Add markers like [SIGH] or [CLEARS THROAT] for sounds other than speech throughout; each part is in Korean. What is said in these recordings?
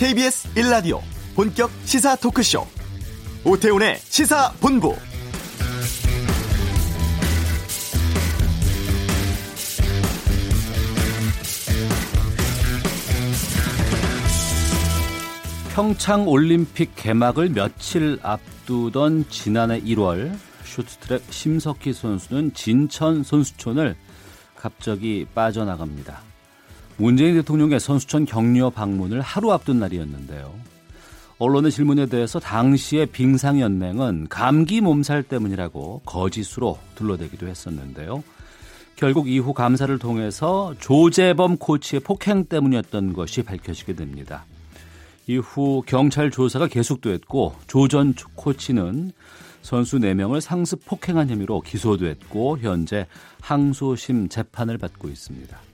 KBS 1라디오 본격 시사 토크쇼 오태훈의 시사본부 평창 올림픽 개막을 며칠 앞두던 지난해 1월 쇼트트랙 심석희 선수는 진천 선수촌을 갑자기 빠져나갑니다. 문재인 대통령의 선수촌 격려 방문을 하루 앞둔 날이었는데요. 언론의 질문에 대해서 당시의 빙상연맹은 감기 몸살 때문이라고 거짓으로 둘러대기도 했었는데요. 결국 이후 감사를 통해서 조재범 코치의 폭행 때문이었던 것이 밝혀지게 됩니다. 이후 경찰 조사가 계속됐고 조 전 코치는 선수 4명을 상습 폭행한 혐의로 기소됐고 현재 항소심 재판을 받고 있습니다.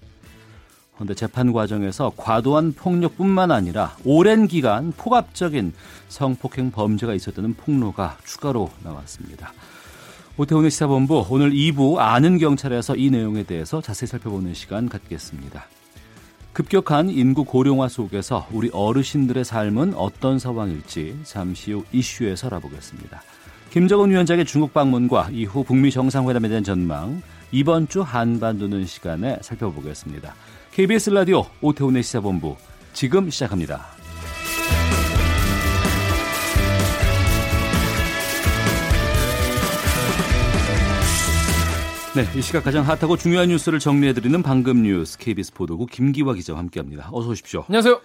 그런데 재판 과정에서 과도한 폭력뿐만 아니라 오랜 기간 폭압적인 성폭행 범죄가 있었다는 폭로가 추가로 나왔습니다. 오태훈의 시사본부 오늘 2부 아는 경찰에서 이 내용에 대해서 자세히 살펴보는 시간 갖겠습니다. 급격한 인구 고령화 속에서 우리 어르신들의 삶은 어떤 상황일지 잠시 후 이슈에서 알아보겠습니다. 김정은 위원장의 중국 방문과 이후 북미 정상회담에 대한 전망 이번 주 한반도는 시간에 살펴보겠습니다. KBS 라디오 오태훈의 시사본부 지금 시작합니다. 네, 이 시각 가장 핫하고 중요한 뉴스를 정리해드리는 방금 뉴스 KBS 보도국 김기화 기자와 함께합니다. 어서 오십시오. 안녕하세요.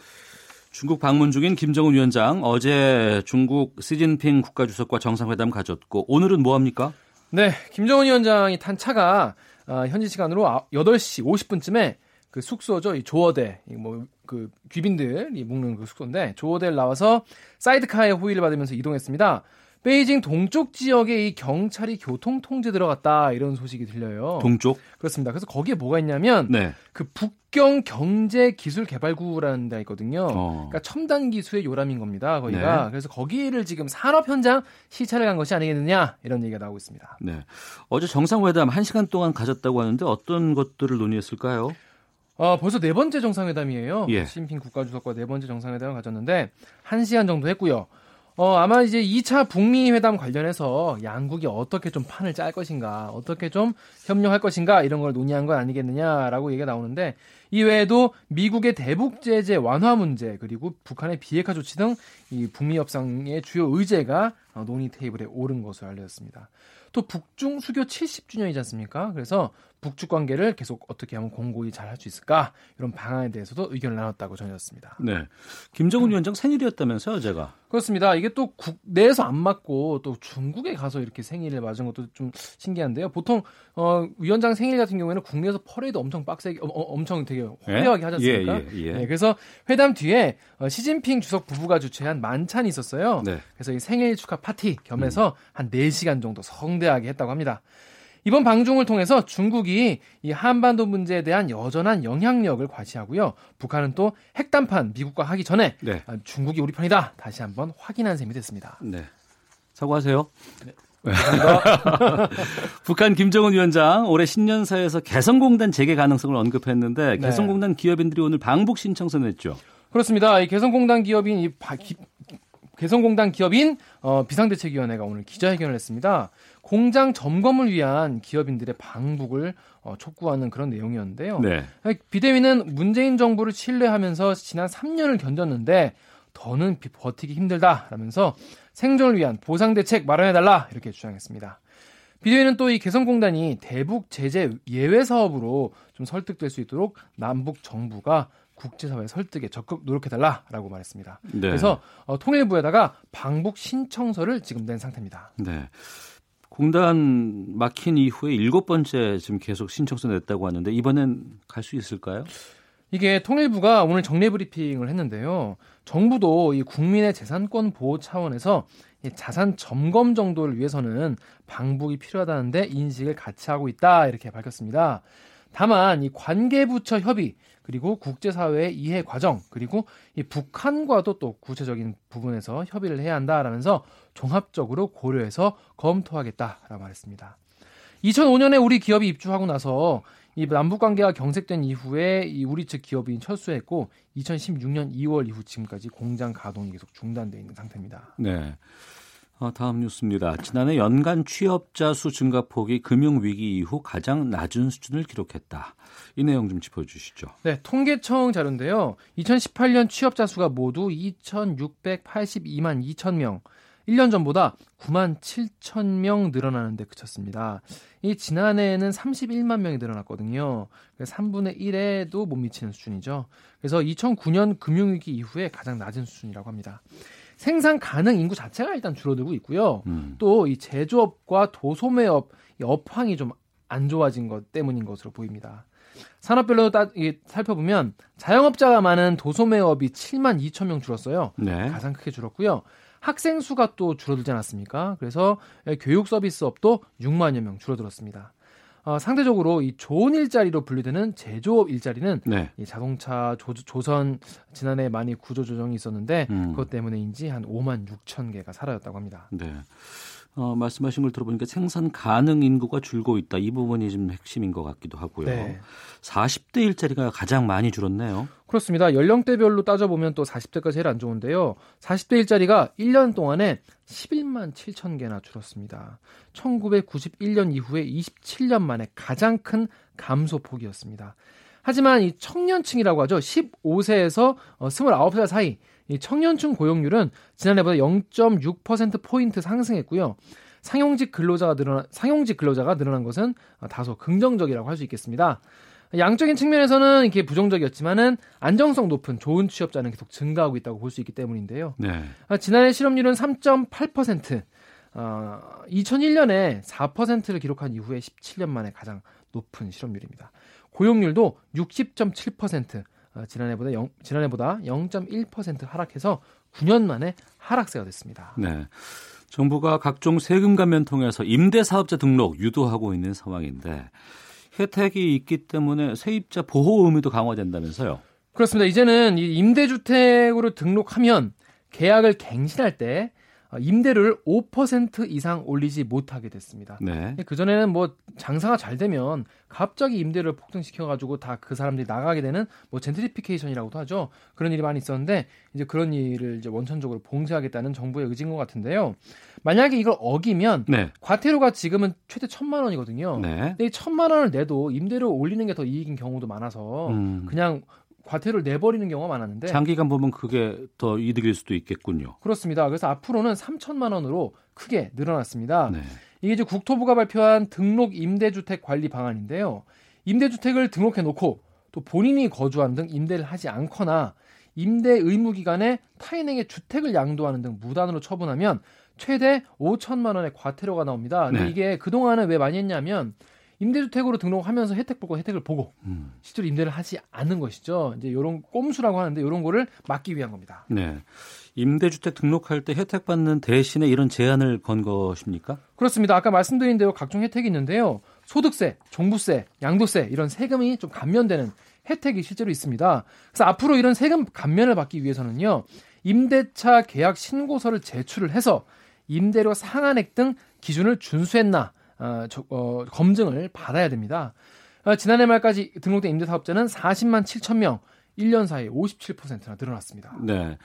중국 방문 중인 김정은 위원장 어제 중국 시진핑 국가주석과 정상회담 가졌고 오늘은 뭐 합니까? 네, 김정은 위원장이 탄 차가 어, 현지 시간으로 8시 50분쯤에 그 숙소죠, 이 조어대, 뭐 그 귀빈들이 묵는 그 숙소인데 조어대를 나와서 사이드카의 호의를 받으면서 이동했습니다. 베이징 동쪽 지역에 이 경찰이 교통 통제 들어갔다 이런 소식이 들려요. 동쪽? 그렇습니다. 그래서 거기에 뭐가 있냐면 네. 그 북경 경제 기술 개발구라는 데가 있거든요. 어. 그러니까 첨단 기술의 요람인 겁니다. 거기가. 네. 그래서 거기를 지금 산업 현장 시찰을 간 것이 아니겠느냐 이런 얘기가 나오고 있습니다. 네. 어제 정상회담 1시간 동안 가졌다고 하는데 어떤 것들을 논의했을까요? 어, 벌써 네 번째 정상회담이에요. 예. 시진핑 국가주석과 네 번째 정상회담을 가졌는데 1시간 정도 했고요. 어, 아마 이제 2차 북미 회담 관련해서 양국이 어떻게 좀 판을 짤 것인가, 어떻게 좀 협력할 것인가 이런 걸 논의한 건 아니겠느냐라고 얘기가 나오는데 이외에도 미국의 대북 제재 완화 문제 그리고 북한의 비핵화 조치 등 이 북미 협상의 주요 의제가 어, 논의 테이블에 오른 것으로 알려졌습니다. 또 북중 수교 70주년이지 않습니까? 그래서 북중 관계를 계속 어떻게 하면 공고히 잘 할 수 있을까 이런 방안에 대해서도 의견을 나눴다고 전해졌습니다. 네, 김정은 위원장 생일이었다면서요, 제가? 그렇습니다. 이게 또 국내에서 안 맞고 또 중국에 가서 이렇게 생일을 맞은 것도 좀 신기한데요. 보통 어, 위원장 생일 같은 경우에는 국내에서 퍼레이드 엄청 빡세게, 어, 엄청 되게 화려하게 하지 않습니까? 예, 예, 예. 네, 그래서 회담 뒤에 어, 시진핑 주석 부부가 주최한 만찬이 있었어요. 네. 그래서 이 생일 축하 파티 겸해서 음. 한 4시간 정도 성대하게 했다고 합니다. 이번 방중을 통해서 중국이 이 한반도 문제에 대한 여전한 영향력을 과시하고요. 북한은 또 핵담판 미국과 하기 전에 네. 중국이 우리 편이다 다시 한번 확인한 셈이 됐습니다. 네. 사과하세요. 네. [LAUGHS] 북한 김정은 위원장 올해 신년사에서 개성공단 재개 가능성을 언급했는데 네. 개성공단 기업인들이 오늘 방북 신청서 냈죠. 그렇습니다. 이 개성공단 기업인 이 바, 기, 개성공단 기업인 어, 비상대책위원회가 오늘 기자회견을 했습니다. 공장 점검을 위한 기업인들의 방북을 어, 촉구하는 그런 내용이었는데요. 네. 비대위는 문재인 정부를 신뢰하면서 지난 3년을 견뎠는데 더는 버티기 힘들다라면서 생존을 위한 보상 대책 마련해달라 이렇게 주장했습니다. 비대위는 또 이 개성공단이 대북 제재 예외 사업으로 좀 설득될 수 있도록 남북 정부가 국제사회 설득에 적극 노력해달라라고 말했습니다. 네. 그래서 어, 통일부에다가 방북 신청서를 지금 낸 상태입니다. 네. 공단 막힌 이후에 일곱 번째 지금 계속 신청서 냈다고 하는데 이번엔 갈 수 있을까요? 이게 통일부가 오늘 정례 브리핑을 했는데요. 정부도 이 국민의 재산권 보호 차원에서 자산 점검 정도를 위해서는 방북이 필요하다는데 인식을 같이 하고 있다 이렇게 밝혔습니다. 다만 이 관계부처 협의 그리고 국제사회의 이해 과정 그리고 이 북한과도 또 구체적인 부분에서 협의를 해야 한다라면서 종합적으로 고려해서 검토하겠다라고 말했습니다. 2005년에 우리 기업이 입주하고 나서 이 남북 관계가 경색된 이후에 이 우리 측 기업인 철수했고 2016년 2월 이후 지금까지 공장 가동이 계속 중단돼 있는 상태입니다. 네. 어, 다음 뉴스입니다. 지난해 연간 취업자 수 증가폭이 금융위기 이후 가장 낮은 수준을 기록했다. 이 내용 좀 짚어주시죠. 네, 통계청 자료인데요. 2018년 취업자 수가 모두 2,682만 2천 명. 1년 전보다 9만 7천 명 늘어나는 데 그쳤습니다. 이 지난해에는 31만 명이 늘어났거든요. 3분의 1에도 못 미치는 수준이죠. 그래서 2009년 금융위기 이후에 가장 낮은 수준이라고 합니다. 생산 가능 인구 자체가 일단 줄어들고 있고요. 음. 또이 제조업과 도소매업 이 업황이 좀 안 좋아진 것 때문인 것으로 보입니다. 산업별로 따, 살펴보면 자영업자가 많은 도소매업이 7만 2천 명 줄었어요. 네. 가장 크게 줄었고요. 학생 수가 또 줄어들지 않았습니까? 그래서 교육 서비스업도 6만여 명 줄어들었습니다. 어, 상대적으로 이 좋은 일자리로 분류되는 제조업 일자리는 네. 이 자동차 조, 선 지난해 많이 구조 조정이 있었는데 음. 그것 때문에인지 한 5만 6천 개가 사라졌다고 합니다. 네. 어, 말씀하신 걸 들어보니까 생산 가능 인구가 줄고 있다. 이 부분이 좀 핵심인 것 같기도 하고요. 네. 40대 일자리가 가장 많이 줄었네요. 그렇습니다. 연령대별로 따져보면 또 40대가 제일 안 좋은데요. 40대 일자리가 1년 동안에 11만 7천 개나 줄었습니다. 1991년 이후에 27년 만에 가장 큰 감소폭이었습니다. 하지만 이 청년층이라고 하죠. 15세에서 29살 사이 이 청년층 고용률은 지난해보다 0.6% 포인트 상승했고요. 상용직 근로자가 늘어난 상용직 근로자가 늘어난 것은 다소 긍정적이라고 할 수 있겠습니다. 양적인 측면에서는 이렇게 부정적이었지만은 안정성 높은 좋은 취업자는 계속 증가하고 있다고 볼 수 있기 때문인데요. 네. 지난해 실업률은 3.8%, 어, 2001년에 4%를 기록한 이후에 17년 만에 가장 높은 실업률입니다. 고용률도 60.7%, 어, 지난해보다 0, 지난해보다 0.1% 하락해서 9년 만에 하락세가 됐습니다. 네. 정부가 각종 세금 감면 통해서 임대 사업자 등록 유도하고 있는 상황인데 혜택이 있기 때문에 세입자 보호 의무도 강화된다면서요? 그렇습니다. 이제는 이 임대주택으로 등록하면 계약을 갱신할 때 어, 임대료를 5% 이상 올리지 못하게 됐습니다. 네. 그 전에는 뭐 장사가 잘 되면 갑자기 임대료를 폭등시켜 가지고 다 그 사람들이 나가게 되는 뭐 젠트리피케이션이라고도 하죠. 그런 일이 많이 있었는데 이제 그런 일을 이제 원천적으로 봉쇄하겠다는 정부의 의지인 것 같은데요. 만약에 이걸 어기면 네. 과태료가 지금은 최대 천만 원이거든요. 네. 근데 이 천만 원을 내도 임대료 올리는 게 더 이익인 경우도 많아서 음. 그냥 과태료를 내버리는 경우가 많았는데 장기간 보면 그게 더 이득일 수도 있겠군요. 그렇습니다. 그래서 앞으로는 3천만 원으로 크게 늘어났습니다. 네. 이게 이제 국토부가 발표한 등록 임대주택 관리 방안인데요. 임대주택을 등록해 놓고 또 본인이 거주한 등 임대를 하지 않거나 임대 의무 기간에 타인에게 주택을 양도하는 등 무단으로 처분하면 최대 5천만 원의 과태료가 나옵니다. 근데 네. 이게 그동안은 왜 많이 했냐면 임대주택으로 등록하면서 혜택 보고 혜택을 보고 음. 실제로 임대를 하지 않는 것이죠. 이제 이런 꼼수라고 하는데 이런 거를 막기 위한 겁니다. 네. 임대주택 등록할 때 혜택 받는 대신에 이런 제한을 건 것입니까? 그렇습니다. 아까 말씀드린 대로 각종 혜택이 있는데요. 소득세, 종부세, 양도세 이런 세금이 좀 감면되는 혜택이 실제로 있습니다. 그래서 앞으로 이런 세금 감면을 받기 위해서는요. 임대차 계약 신고서를 제출을 해서 임대료 상한액 등 기준을 준수했나 어, 저, 어, 검증을 받아야 됩니다. 어, 지난해 말까지 등록된 임대사업자는 40만 7천 명, 1년 사이에 57%나 늘어났습니다. 네.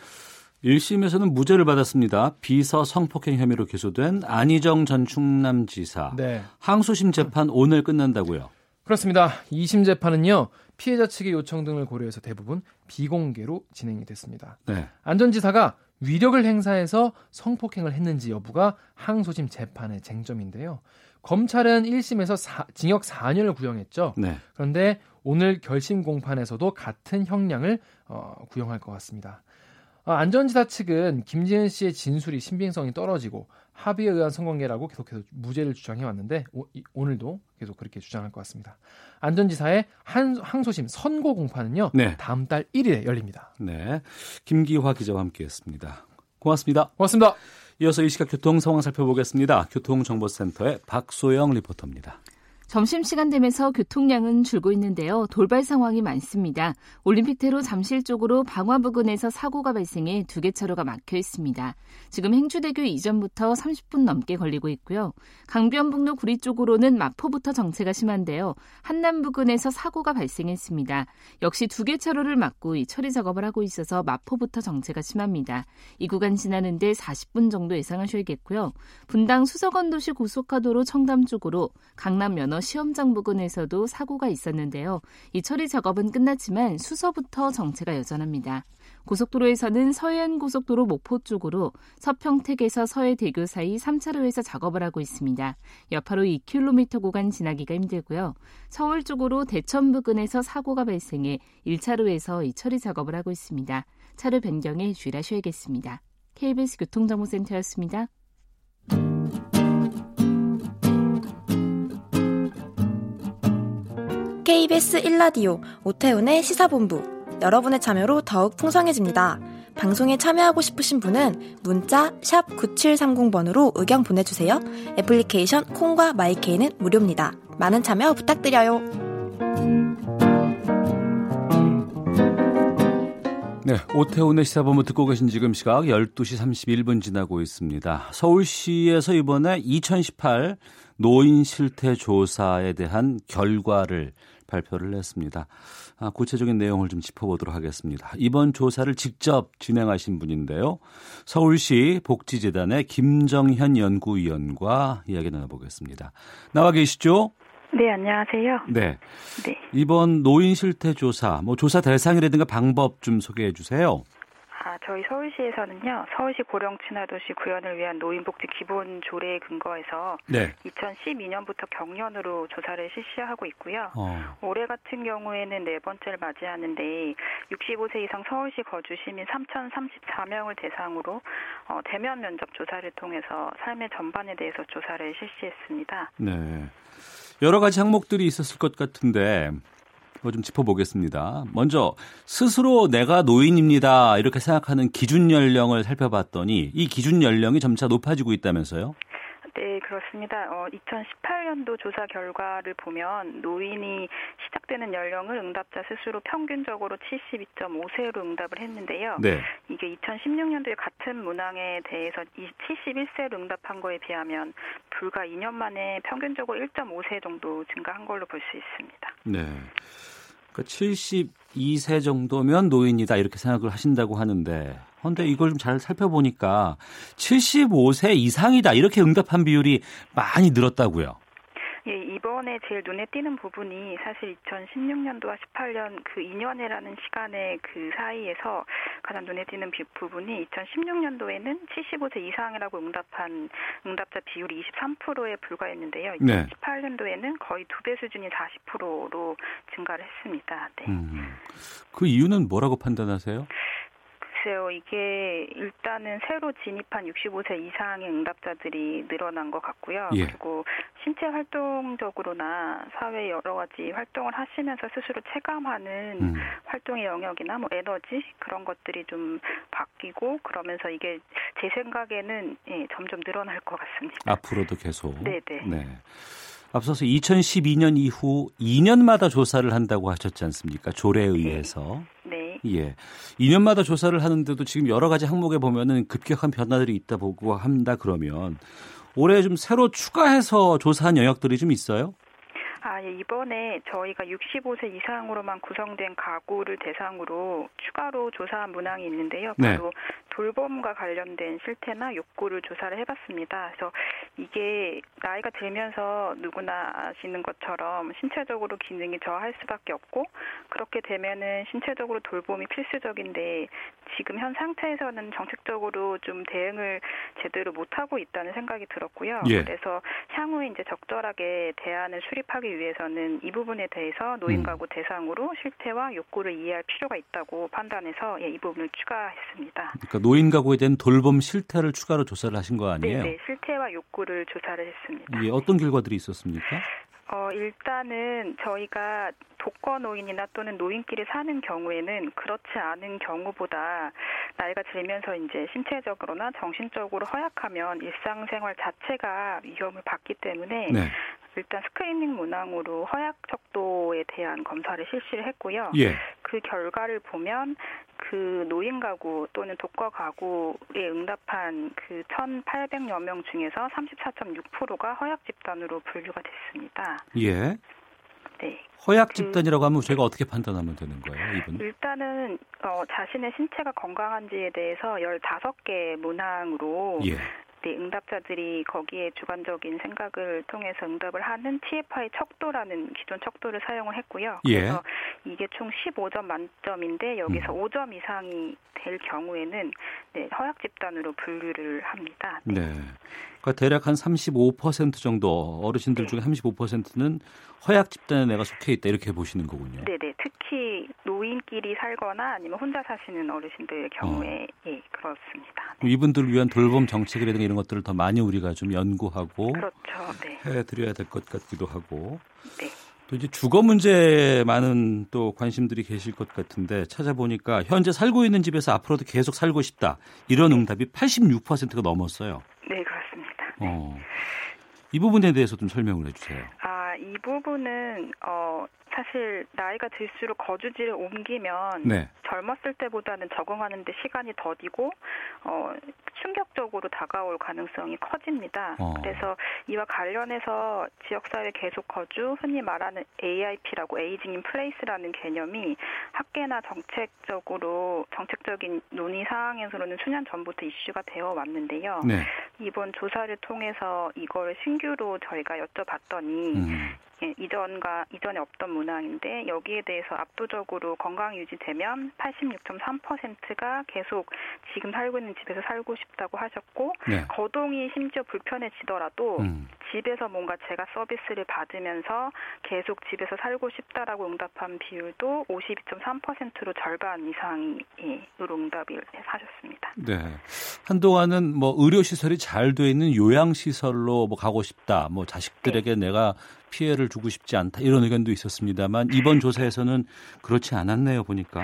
1심에서는 무죄를 받았습니다. 비서 성폭행 혐의로 기소된 안희정 전 충남지사. 네. 항소심 재판 오늘 끝난다고요? 그렇습니다. 2심 재판은요. 피해자 측의 요청 등을 고려해서 대부분 비공개로 진행이 됐습니다. 네. 안전지사가 위력을 행사해서 성폭행을 했는지 여부가 항소심 재판의 쟁점인데요. 검찰은 1심에서 사, 징역 4년을 구형했죠. 네. 그런데 오늘 결심 공판에서도 같은 형량을 어, 구형할 것 같습니다. 어, 안전지사 측은 김지은 씨의 진술이 신빙성이 떨어지고 합의에 의한 성관계라고 계속해서 무죄를 주장해 왔는데 오, 늘도 계속 그렇게 주장할 것 같습니다. 안전지사의 한, 항소심 선고 공판은요 네. 다음 달 1일에 열립니다. 네, 김기화 기자와 함께했습니다. 고맙습니다. 고맙습니다. 이어서 이 시각 교통 상황 살펴보겠습니다. 교통정보센터의 박소영 리포터입니다. 점심시간 되면서 교통량은 줄고 있는데요. 돌발 상황이 많습니다. 올림픽대로 잠실 쪽으로 방화 부근에서 사고가 발생해 두 개 차로가 막혀 있습니다. 지금 행주대교 이전부터 30분 넘게 걸리고 있고요. 강변북로 구리 쪽으로는 마포부터 정체가 심한데요. 한남 부근에서 사고가 발생했습니다. 역시 두 개 차로를 막고 이 처리 작업을 하고 있어서 마포부터 정체가 심합니다. 이 구간 지나는데 40분 정도 예상하셔야겠고요. 분당 수서건 도시 고속화도로 청담 쪽으로 강남 면허 시험장 부근에서도 사고가 있었는데요. 이 처리 작업은 끝났지만 수서부터 정체가 여전합니다. 고속도로에서는 서해안 고속도로 목포 쪽으로 서평택에서 서해대교 사이 3차로에서 작업을 하고 있습니다. 여파로 2km 구간 지나기가 힘들고요. 서울 쪽으로 대천 부근에서 사고가 발생해 1차로에서 이 처리 작업을 하고 있습니다. 차로 변경에 주의하셔야겠습니다. KBS 교통정보센터였습니다. KBS 1라디오 오태훈의 시사본부 여러분의 참여로 더욱 풍성해집니다. 방송에 참여하고 싶으신 분은 문자 9730번으로 의견 보내주세요. 애플리케이션 콩과 마이케이는 무료입니다. 많은 참여 부탁드려요. 네, 오태훈의 시사본부 듣고 계신 지금 시각 12시 31분 지나고 있습니다. 서울시에서 이번에 2018 노인 실태 조사에 대한 결과를 발표를 했습니다. 아, 구체적인 내용을 좀 짚어보도록 하겠습니다. 이번 조사를 직접 진행하신 분인데요. 서울시 복지재단의 김정현 연구위원과 이야기 나눠보겠습니다. 나와 계시죠? 네, 안녕하세요. 네. 네. 이번 노인 실태 조사, 뭐 조사 대상이라든가 방법 좀 소개해 주세요. 아, 저희 서울시에서는요, 서울시 고령 친화도시 구현을 위한 노인복지 기본 조례에 근거해서 네. 2012년부터 경년으로 조사를 실시하고 있고요. 어, 올해 같은 경우에는 네 번째를 맞이하는데 65세 이상 서울시 거주 시민 3,034명을 대상으로 어, 대면 면접 조사를 통해서 삶의 전반에 대해서 조사를 실시했습니다. 네. 여러 가지 항목들이 있었을 것 같은데 뭐 좀 짚어보겠습니다. 먼저 스스로 내가 노인입니다 이렇게 생각하는 기준 연령을 살펴봤더니 이 기준 연령이 점차 높아지고 있다면서요? 네, 그렇습니다. 어, 2018년도 조사 결과를 보면 노인이 시작되는 연령을 응답자 스스로 평균적으로 72.5세로 응답을 했는데요. 네. 이게 2016년도에 같은 문항에 대해서 이 71세로 응답한 거에 비하면 불과 2년 만에 평균적으로 1.5세 정도 증가한 걸로 볼 수 있습니다. 네. 그러니까 72세 정도면 노인이다 이렇게 생각을 하신다고 하는데 근데 이걸 좀 잘 살펴보니까 75세 이상이다 이렇게 응답한 비율이 많이 늘었다고요. 예, 이번에 제일 눈에 띄는 부분이 사실 2016년도와 18년 그 2년이라는 시간의 그 사이에서 가장 눈에 띄는 비- 부분이 2016년도에는 75세 이상이라고 응답한 응답자 비율이 23%에 불과했는데요. 네. 2018년도에는 거의 두 배 수준인 40%로 증가를 했습니다. 네. 음. 그 이유는 뭐라고 판단하세요? 글쎄요, 이게 일단은 새로 진입한 65세 이상의 응답자들이 늘어난 것 같고요. 예. 그리고 신체 활동적으로나 사회 여러 가지 활동을 하시면서 스스로 체감하는 음. 활동의 영역이나 뭐 에너지 그런 것들이 좀 바뀌고 그러면서 이게 제 생각에는 예, 점점 늘어날 것 같습니다. 앞으로도 계속. 네네. 네. 앞서서 2012년 이후 2년마다 조사를 한다고 하셨지 않습니까? 조례에 의해서. 네. 예. 2년마다 조사를 하는데도 지금 여러 가지 항목에 보면은 급격한 변화들이 있다 보고 한다 그러면 올해 좀 새로 추가해서 조사한 영역들이 좀 있어요? 아, 예, 이번에 저희가 65세 이상으로만 구성된 가구를 대상으로 추가로 조사한 문항이 있는데요. 네. 바로 돌봄과 관련된 실태나 욕구를 조사를 해봤습니다. 그래서 이게 나이가 들면서 누구나 아시는 것처럼 신체적으로 기능이 저하할 수밖에 없고 그렇게 되면은 신체적으로 돌봄이 필수적인데 지금 현 상태에서는 정책적으로 좀 대응을 제대로 못하고 있다는 생각이 들었고요. 예. 그래서 향후에 이제 적절하게 대안을 수립하기 위해서는 이 부분에 대해서 노인 음. 가구 대상으로 실태와 욕구를 이해할 필요가 있다고 판단해서 예, 이 부분을 추가했습니다. 그러니까 노인 가구에 대한 돌봄 실태를 추가로 조사를 하신 거 아니에요? 네, 네, 실태와 욕구를 조사를 했습니다. 예, 어떤 결과들이 있었습니까? 어, 일단은 저희가 독거 노인이나 또는 노인끼리 사는 경우에는 그렇지 않은 경우보다 나이가 들면서 이제 신체적으로나 정신적으로 허약하면 일상생활 자체가 위험을 받기 때문에 네. 일단 screening 문항으로 허약 척도에 대한 검사를 실시를 했고요. 예. 그 결과를 보면 그 노인 가구 또는 독거 가구에 응답한 그 1,800여 명 중에서 34.6%가 허약 집단으로 분류가 됐습니다. 예. 네. 허약 그 집단이라고 하면 저희가 어떻게 판단하면 되는 거예요, 이분? 일단은 어, 자신의 신체가 건강한지에 대해서 15개 문항으로 예. 네, 응답자들이 거기에 주관적인 생각을 통해서 응답을 하는 TFI 척도라는 기존 척도를 사용을 했고요. 예. 그래서 이게 총 15점 만점인데 여기서 음. 5점 이상이 될 경우에는 네, 허약 집단으로 분류를 합니다. 네. 그러니까 대략 한 35% 정도 어르신들 네. 중에 35%는 허약 집단에 내가 속해 있다 이렇게 보시는 거군요. 네네. 특히 노인끼리 살거나 아니면 혼자 사시는 어르신들의 경우에 어. 예, 그렇습니다. 그럼 이분들을 위한 돌봄 정책이라든가 이런 것들을 더 많이 우리가 좀 연구하고 그렇죠. 네. 해드려야 될 것 같기도 하고 네. 또 이제 주거 문제에 많은 또 관심들이 계실 것 같은데 찾아보니까 현재 살고 있는 집에서 앞으로도 계속 살고 싶다 이런 응답이 86%가 넘었어요. 네, 그렇습니다. 어. 이 부분에 대해서 좀 설명을 해주세요. 아, 이 부분은 어 사실 나이가 들수록 거주지를 옮기면 네. 젊었을 때보다는 적응하는데 시간이 더디고 어 충격적으로 다가올 가능성이 커집니다. 어. 그래서 이와 관련해서 지역사회 계속 거주, 흔히 말하는 AIP라고 aging in place라는 개념이 학계나 정책적으로 정책적인 논의 사항에서는 수년 전부터 이슈가 되어 왔는데요. 네. 이번 조사를 통해서 이걸 신규로 저희가 여쭤봤더니 음. 예, 이전과 이전에 없던 문항인데 여기에 대해서 압도적으로 건강 유지되면 86.3%가 계속 지금 살고 있는 집에서 살고 싶다고 하셨고 네. 거동이 심지어 불편해지더라도 음. 집에서 뭔가 제가 서비스를 받으면서 계속 집에서 살고 싶다라고 응답한 비율도 52.3%로 절반 이상으로 응답을 하셨습니다. 네. 한동안은 뭐 의료 시설이 잘 돼 있는 요양 시설로 뭐 가고 싶다. 뭐 자식들에게 네. 내가 피해를 주고 싶지 않다. 이런 의견도 있었습니다만 이번 조사에서는 그렇지 않았네요, 보니까.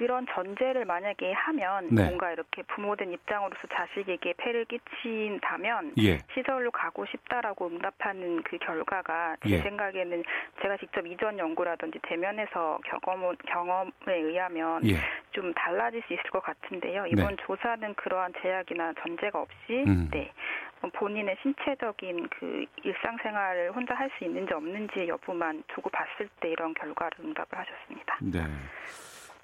그런 전제를 만약에 하면 네. 뭔가 이렇게 부모된 입장으로서 자식에게 폐를 끼친다면 예. 시설로 가고 싶다라고 응답하는 그 결과가 제 예. 생각에는 제가 직접 이전 연구라든지 대면에서 경험, 경험에 의하면 예. 좀 달라질 수 있을 것 같은데요. 이번 조사는 그러한 제약이나 전제가 없이 음. 네. 본인의 신체적인 그 일상생활을 혼자 할 수 있는지 없는지 여부만 두고 봤을 때 이런 결과를 응답을 하셨습니다. 네.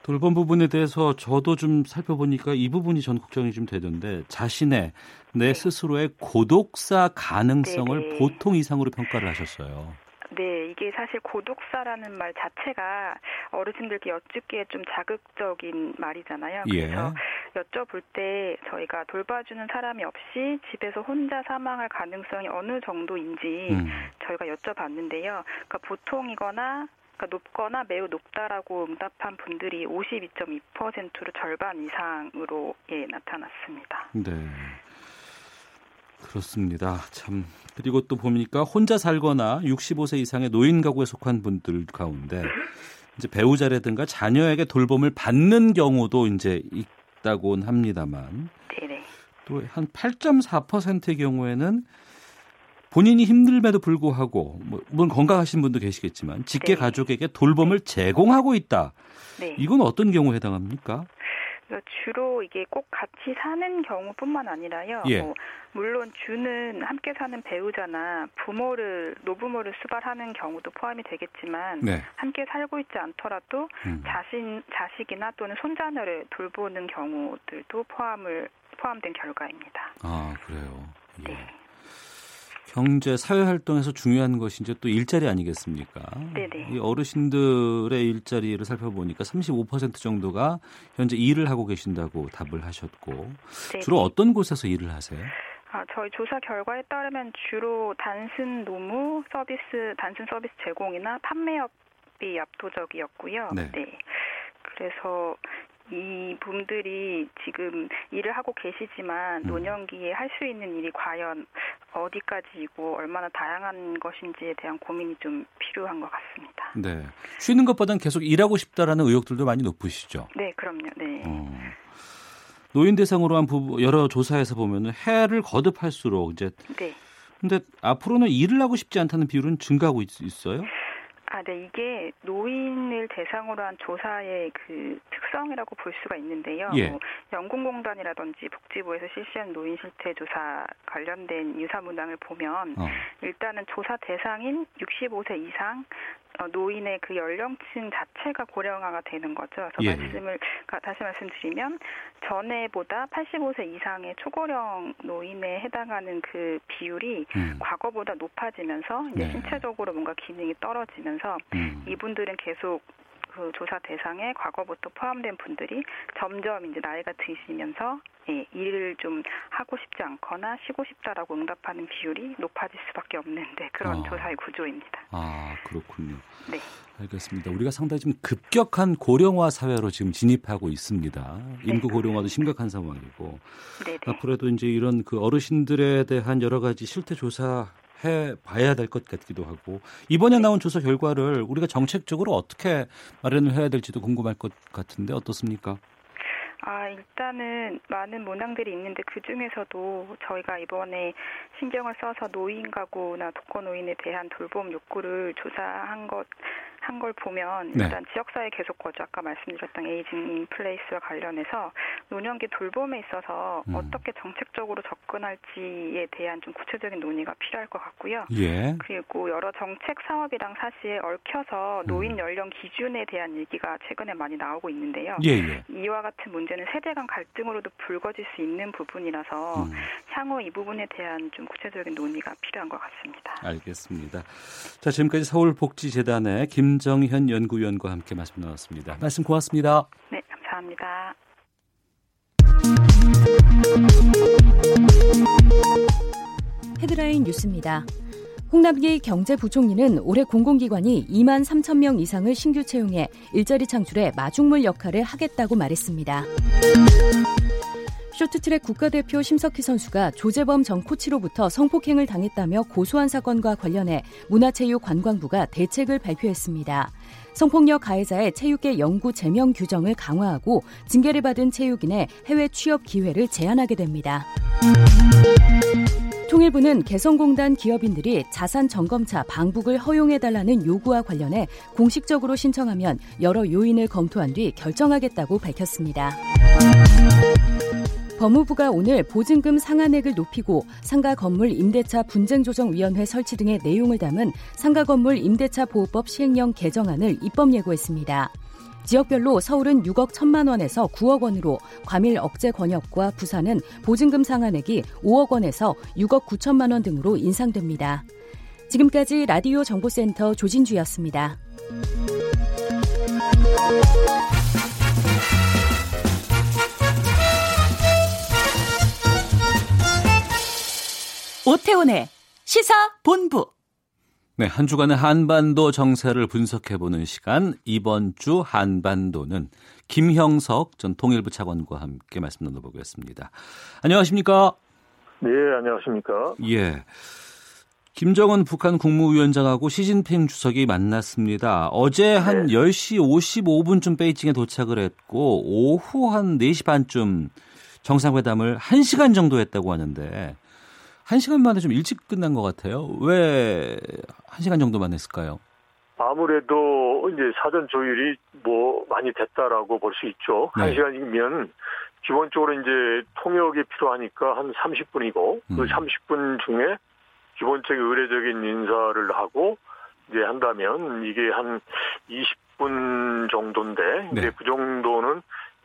돌봄 부분에 대해서 저도 좀 살펴보니까 이 부분이 전 걱정이 좀 되던데 자신의 내 스스로의 고독사 가능성을 네, 네. 보통 이상으로 평가를 하셨어요. 네, 이게 사실 고독사라는 말 자체가 어르신들께 여쭙기에 좀 자극적인 말이잖아요. 예. 그래서 여쭤볼 때 저희가 돌봐주는 사람이 없이 집에서 혼자 사망할 가능성이 어느 정도인지 음. 저희가 여쭤봤는데요. 그러니까 보통이거나 그러니까 높거나 매우 높다라고 응답한 분들이 52.2%로 절반 이상으로 예, 나타났습니다. 네. 그렇습니다. 참 그리고 또 보니까 혼자 살거나 65세 이상의 노인 가구에 속한 분들 가운데 이제 배우자라든가 자녀에게 돌봄을 받는 경우도 이제 있다고는 합니다만. 또 한 8.4%의 경우에는 본인이 힘들음에도 불구하고 뭐 물론 건강하신 분도 계시겠지만 직계 네. 가족에게 돌봄을 제공하고 있다. 네. 이건 어떤 경우에 해당합니까? 주로 이게 꼭 같이 사는 경우뿐만 아니라요. 예. 뭐 물론 주는 함께 사는 배우자나 부모를 노부모를 수발하는 경우도 포함이 되겠지만 네. 함께 살고 있지 않더라도 음. 자신 자식이나 또는 손자녀를 돌보는 경우들도 포함을 포함된 결과입니다. 아 그래요. 예. 네. 경제 사회 활동에서 중요한 것이 이제 또 일자리 아니겠습니까? 네네. 이 어르신들의 일자리를 살펴보니까 35% 정도가 현재 일을 하고 계신다고 답을 하셨고 네. 주로 어떤 곳에서 일을 하세요? 아, 저희 조사 결과에 따르면 주로 단순 노무 서비스, 단순 서비스 제공이나 판매업이 압도적이었고요. 네. 그래서 이 분들이 지금 일을 하고 계시지만 음. 노년기에 할 수 있는 일이 과연 어디까지이고 얼마나 다양한 것인지에 대한 고민이 좀 필요한 것 같습니다. 네. 쉬는 것보다는 계속 일하고 싶다라는 의욕들도 많이 높으시죠. 네, 그럼요. 네. 어. 노인 대상으로 한 부- 여러 조사에서 보면은 해를 거듭할수록 이제 네. 근데 앞으로는 일을 하고 싶지 않다는 비율은 증가하고 있, 어요 아, 네. 이게 노인을 대상으로 한 조사의 그 특성이라고 볼 수가 있는데요. 예. 뭐 연금공단이라든지 복지부에서 실시한 노인 실태 조사 관련된 유사 문항을 보면 어. 일단은 조사 대상인 65세 이상 어, 노인의 그 연령층 자체가 고령화가 되는 거죠. 그래서 예, 예. 말씀을 가- 다시 말씀드리면 전에보다 85세 이상의 초고령 노인에 해당하는 그 비율이 음. 과거보다 높아지면서 이제 네. 신체적으로 뭔가 기능이 떨어지면서 음. 이분들은 계속 그 조사 대상에 과거부터 포함된 분들이 점점 이제 나이가 드시면서 예, 일을 좀 하고 싶지 않거나 쉬고 싶다라고 응답하는 비율이 높아질 수밖에 없는 데 그런 어. 조사의 구조입니다. 아 그렇군요. 네. 알겠습니다. 우리가 상당히 좀 급격한 고령화 사회로 지금 진입하고 있습니다. 인구 고령화도 심각한 상황이고 네, 네. 앞으로도 이제 이런 그 어르신들에 대한 여러 가지 실태 조사 해 봐야 될 것 같기도 하고 이번에 나온 조사 결과를 우리가 정책적으로 어떻게 마련을 해야 될지도 궁금할 것 같은데 어떻습니까? 아, 일단은 많은 문항들이 있는데 그 중에서도 저희가 이번에 신경을 써서 노인 가구나 독거 노인에 대한 돌봄 욕구를 조사한 것, 한 걸 보면 네. 일단 지역사회 계속 거주 아까 말씀드렸던 aging in place와 관련해서 노년기 돌봄에 있어서 음. 어떻게 정책적으로 접근할지에 대한 좀 구체적인 논의가 필요할 것 같고요. 예. 그리고 여러 정책 사업이랑 사실 얽혀서 음. 노인 연령 기준에 대한 얘기가 최근에 많이 나오고 있는데요. 예, 예. 이와 같은 문제는 세대 간 갈등으로도 불거질 수 있는 부분이라서 음, 향후 이 부분에 대한 좀 구체적인 논의가 필요한 것 같습니다. 알겠습니다. 자, 지금까지 서울복지재단의 김 정현 연구위원과 함께 말씀 나눴습니다. 말씀 고맙습니다. 네, 감사합니다. 헤드라인 뉴스입니다. 홍남기 경제부총리는 올해 공공기관이 2만 3천 명 이상을 신규 채용해 일자리 창출에 마중물 역할을 하겠다고 말했습니다. 쇼트트랙 국가대표 심석희 선수가 조재범 전 코치로부터 성폭행을 당했다며 고소한 사건과 관련해 문화체육관광부가 대책을 발표했습니다. 성폭력 가해자의 체육계 연구 제명 규정을 강화하고 징계를 받은 체육인의 해외 취업 기회를 제한하게 됩니다. 통일부는 개성공단 기업인들이 자산 점검차 방북을 허용해달라는 요구와 관련해 공식적으로 신청하면 여러 요인을 검토한 뒤 결정하겠다고 밝혔습니다. 법무부가 오늘 보증금 상한액을 높이고 상가 건물 임대차 분쟁조정위원회 설치 등의 내용을 담은 상가 건물 임대차 보호법 시행령 개정안을 입법 예고했습니다. 지역별로 서울은 6억 1천만 원에서 9억 원으로 과밀 억제 권역과 부산은 보증금 상한액이 5억 원에서 6억 9천만 원 등으로 인상됩니다. 지금까지 라디오 정보센터 조진주였습니다. 오태훈의 시사 본부. 네, 한 주간의 한반도 정세를 분석해보는 시간 이번 주 한반도는 김형석 전 통일부 차관과 함께 말씀 나눠보겠습니다. 안녕하십니까? 네, 안녕하십니까. 예. 김정은 북한 국무위원장하고 시진핑 주석이 만났습니다. 어제 한 네. 10시 55분쯤 베이징에 도착을 했고 오후 한 4시 반쯤 정상회담을 1시간 정도 했다고 하는데 1시간 만에 좀 일찍 끝난 것 같아요. 왜 1시간 정도만 했을까요? 아무래도 이제 사전 조율이 뭐 많이 됐다라고 볼 수 있죠. 네. 한 시간이면 기본적으로 이제 통역이 필요하니까 한 30분이고 음. 그 30분 중에 기본적인 의례적인 인사를 하고 이제 한다면 이게 한 20분 정도인데 네. 이제 그 정도는 뭐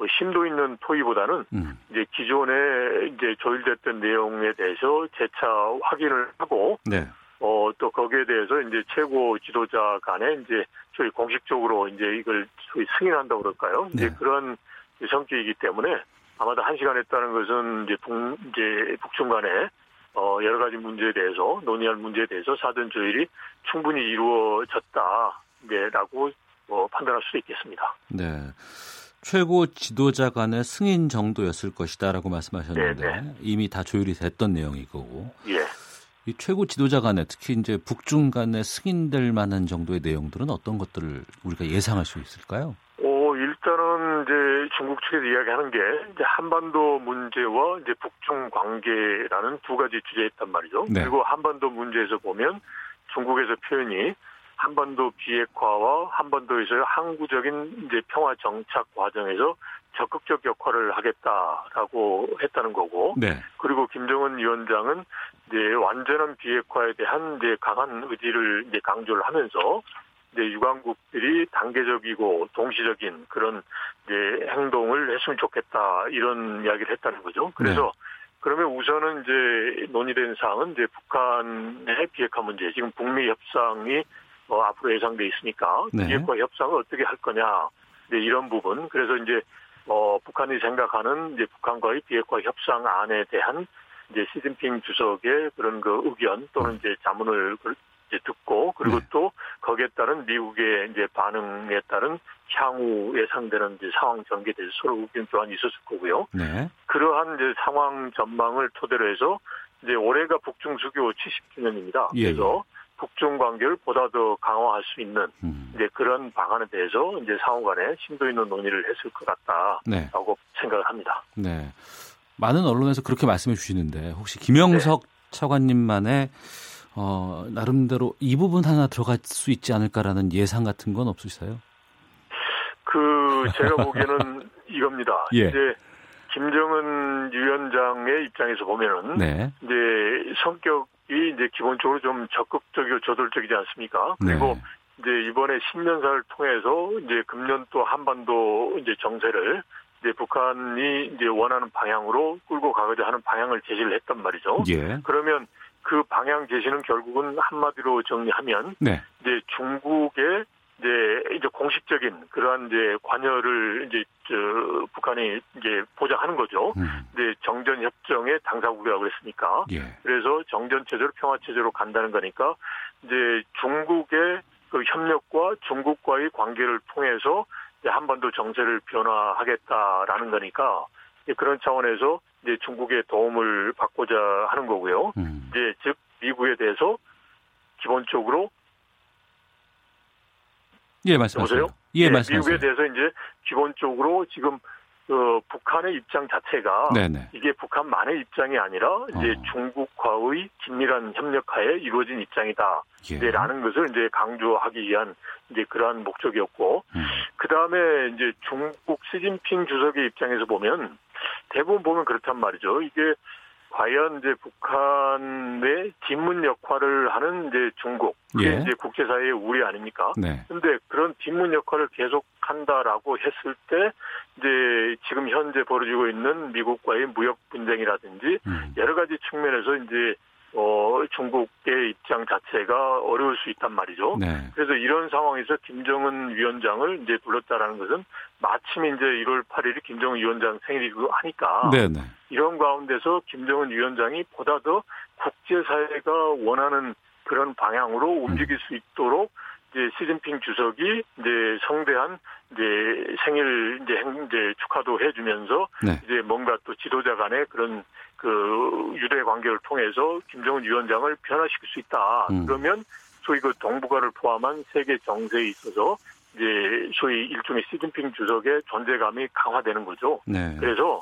심도 있는 토의보다는 음. 이제 기존에 이제 조율됐던 내용에 대해서 재차 확인을 하고 네. 어, 또 거기에 대해서 이제 최고 지도자 간에 이제 저희 공식적으로 이제 이걸 소위 승인한다고 그럴까요? 이제 네. 그런 성격이기 때문에 아마도 한 시간 했다는 것은 이제 북, 이제 북중 간에 어, 여러 가지 문제에 대해서 논의할 문제에 대해서 사전 조율이 충분히 이루어졌다. 네, 라고 어, 판단할 수 있겠습니다. 네. 최고 지도자 간의 승인 정도였을 것이다라고 말씀하셨는데 네, 이미 다 조율이 됐던 내용이고 예. 이 최고 지도자 간에 특히 이제 북중 간에 승인될 만한 정도의 내용들은 어떤 것들을 우리가 예상할 수 있을까요? 어, 일단은 이제 중국 측에서 이야기하는 게 이제 한반도 문제와 이제 북중 관계라는 두 가지 주제였단 말이죠. 네. 그리고 한반도 문제에서 보면 중국에서 표현이 한반도 비핵화와 한반도에서의 항구적인 이제 평화 정착 과정에서 적극적 역할을 하겠다라고 했다는 거고. 네. 그리고 김정은 위원장은 이제 완전한 비핵화에 대한 이제 강한 의지를 이제 강조를 하면서 이제 유관국들이 단계적이고 동시적인 그런 이제 행동을 했으면 좋겠다 이런 이야기를 했다는 거죠. 그래서 그러면 우선은 이제 논의된 사항은 이제 북한의 비핵화 문제, 지금 북미 협상이 어, 앞으로 예상돼 있으니까 네. 비핵화 협상을 어떻게 할 거냐, 이제 이런 부분. 그래서 이제 어, 북한이 생각하는 이제 북한과의 비핵화 협상안에 대한 이제 시진핑 주석의 그런 그 의견 또는 이제 자문을 그- 이제 듣고 그리고 네. 또 거기에 따른 미국의 이제 반응에 따른 향후 예상되는 이제 상황 전개에 대해서 서로 의견 교환이 있었을 거고요. 네. 그러한 이제 상황 전망을 토대로 해서 이제 올해가 북중 수교 70주년입니다. 예, 그래서 북중 관계를 보다 더 강화할 수 있는 음. 이제 그런 방안에 대해서 이제 상호간에 심도 있는 논의를 했을 것 네. 같다라고 생각을 합니다. 네. 많은 언론에서 그렇게 말씀해 주시는데 혹시 김영석 차관님만의 어, 나름대로 이 부분 하나 들어갈 수 있지 않을까라는 예상 같은 건 없으세요? 그 제가 보기에는 [LAUGHS] 이겁니다. 예. 이제 김정은 위원장의 입장에서 보면은 네. 이제 성격 이 이제 기본적으로 좀 적극적이고 저돌적이지 않습니까? 그리고 네. 이제 이번에 신년사를 통해서 이제 금년 또 한반도 이제 정세를 이제 북한이 이제 원하는 방향으로 끌고 가고자 하는 방향을 제시를 했단 말이죠. 예. 그러면 그 방향 제시는 결국은 한마디로 정리하면 네. 이제 중국의 이제 이제 공식적인 그러한 이제 관여를 이제 저 북한이 이제 보장하는 거죠. 음. 이제 정전 협정의 당사국이라고 그랬으니까. 예. 그래서 정전 체제로 평화 체제로 간다는 거니까 이제 중국의 그 협력과 중국과의 관계를 통해서 이제 한반도 정세를 변화하겠다라는 거니까 그런 차원에서 이제 중국의 도움을 받고자 하는 거고요. 음. 이제 즉 미국에 대해서 기본적으로 예, 말씀하세요. 여보세요? 예, 예, 말씀하세요. 미국에 대해서 이제 기본적으로 지금 어, 북한의 입장 자체가 네네. 이게 북한만의 입장이 아니라 이제 어. 중국과의 긴밀한 협력하에 이루어진 입장이다. 예. 라는 것을 이제 강조하기 위한 이제 그러한 목적이었고 음. 그 다음에 이제 중국 시진핑 주석의 입장에서 보면 대부분 보면 그렇단 말이죠. 이게 과연 이제 북한의 뒷문 역할을 하는 이제 중국, 그게 예. 이제 국제사회의 우리 아닙니까? 네. 근데 그런 뒷문 역할을 계속 한다라고 했을 때 이제 지금 현재 벌어지고 있는 미국과의 무역 분쟁이라든지 음. 여러 가지 측면에서 이제 어 중국의 입장 자체가 어려울 수 있단 말이죠. 네. 그래서 이런 상황에서 김정은 위원장을 이제 불렀다라는 것은 마침 이제 1월 8일이 김정은 위원장 생일이고 하니까 네, 네. 이런 가운데서 김정은 위원장이 보다 더 국제사회가 원하는 그런 방향으로 움직일 수 있도록 이제 시진핑 주석이 이제 성대한 이제 생일 이제 행 이제 축하도 해주면서 네. 이제 뭔가 또 지도자 간의 그런 그 유대 관계를 통해서 김정은 위원장을 변화시킬 수 있다. 음. 그러면 소위 그 동북아를 포함한 세계 정세에 있어서 이제 소위 일종의 시진핑 주석의 존재감이 강화되는 거죠. 네. 그래서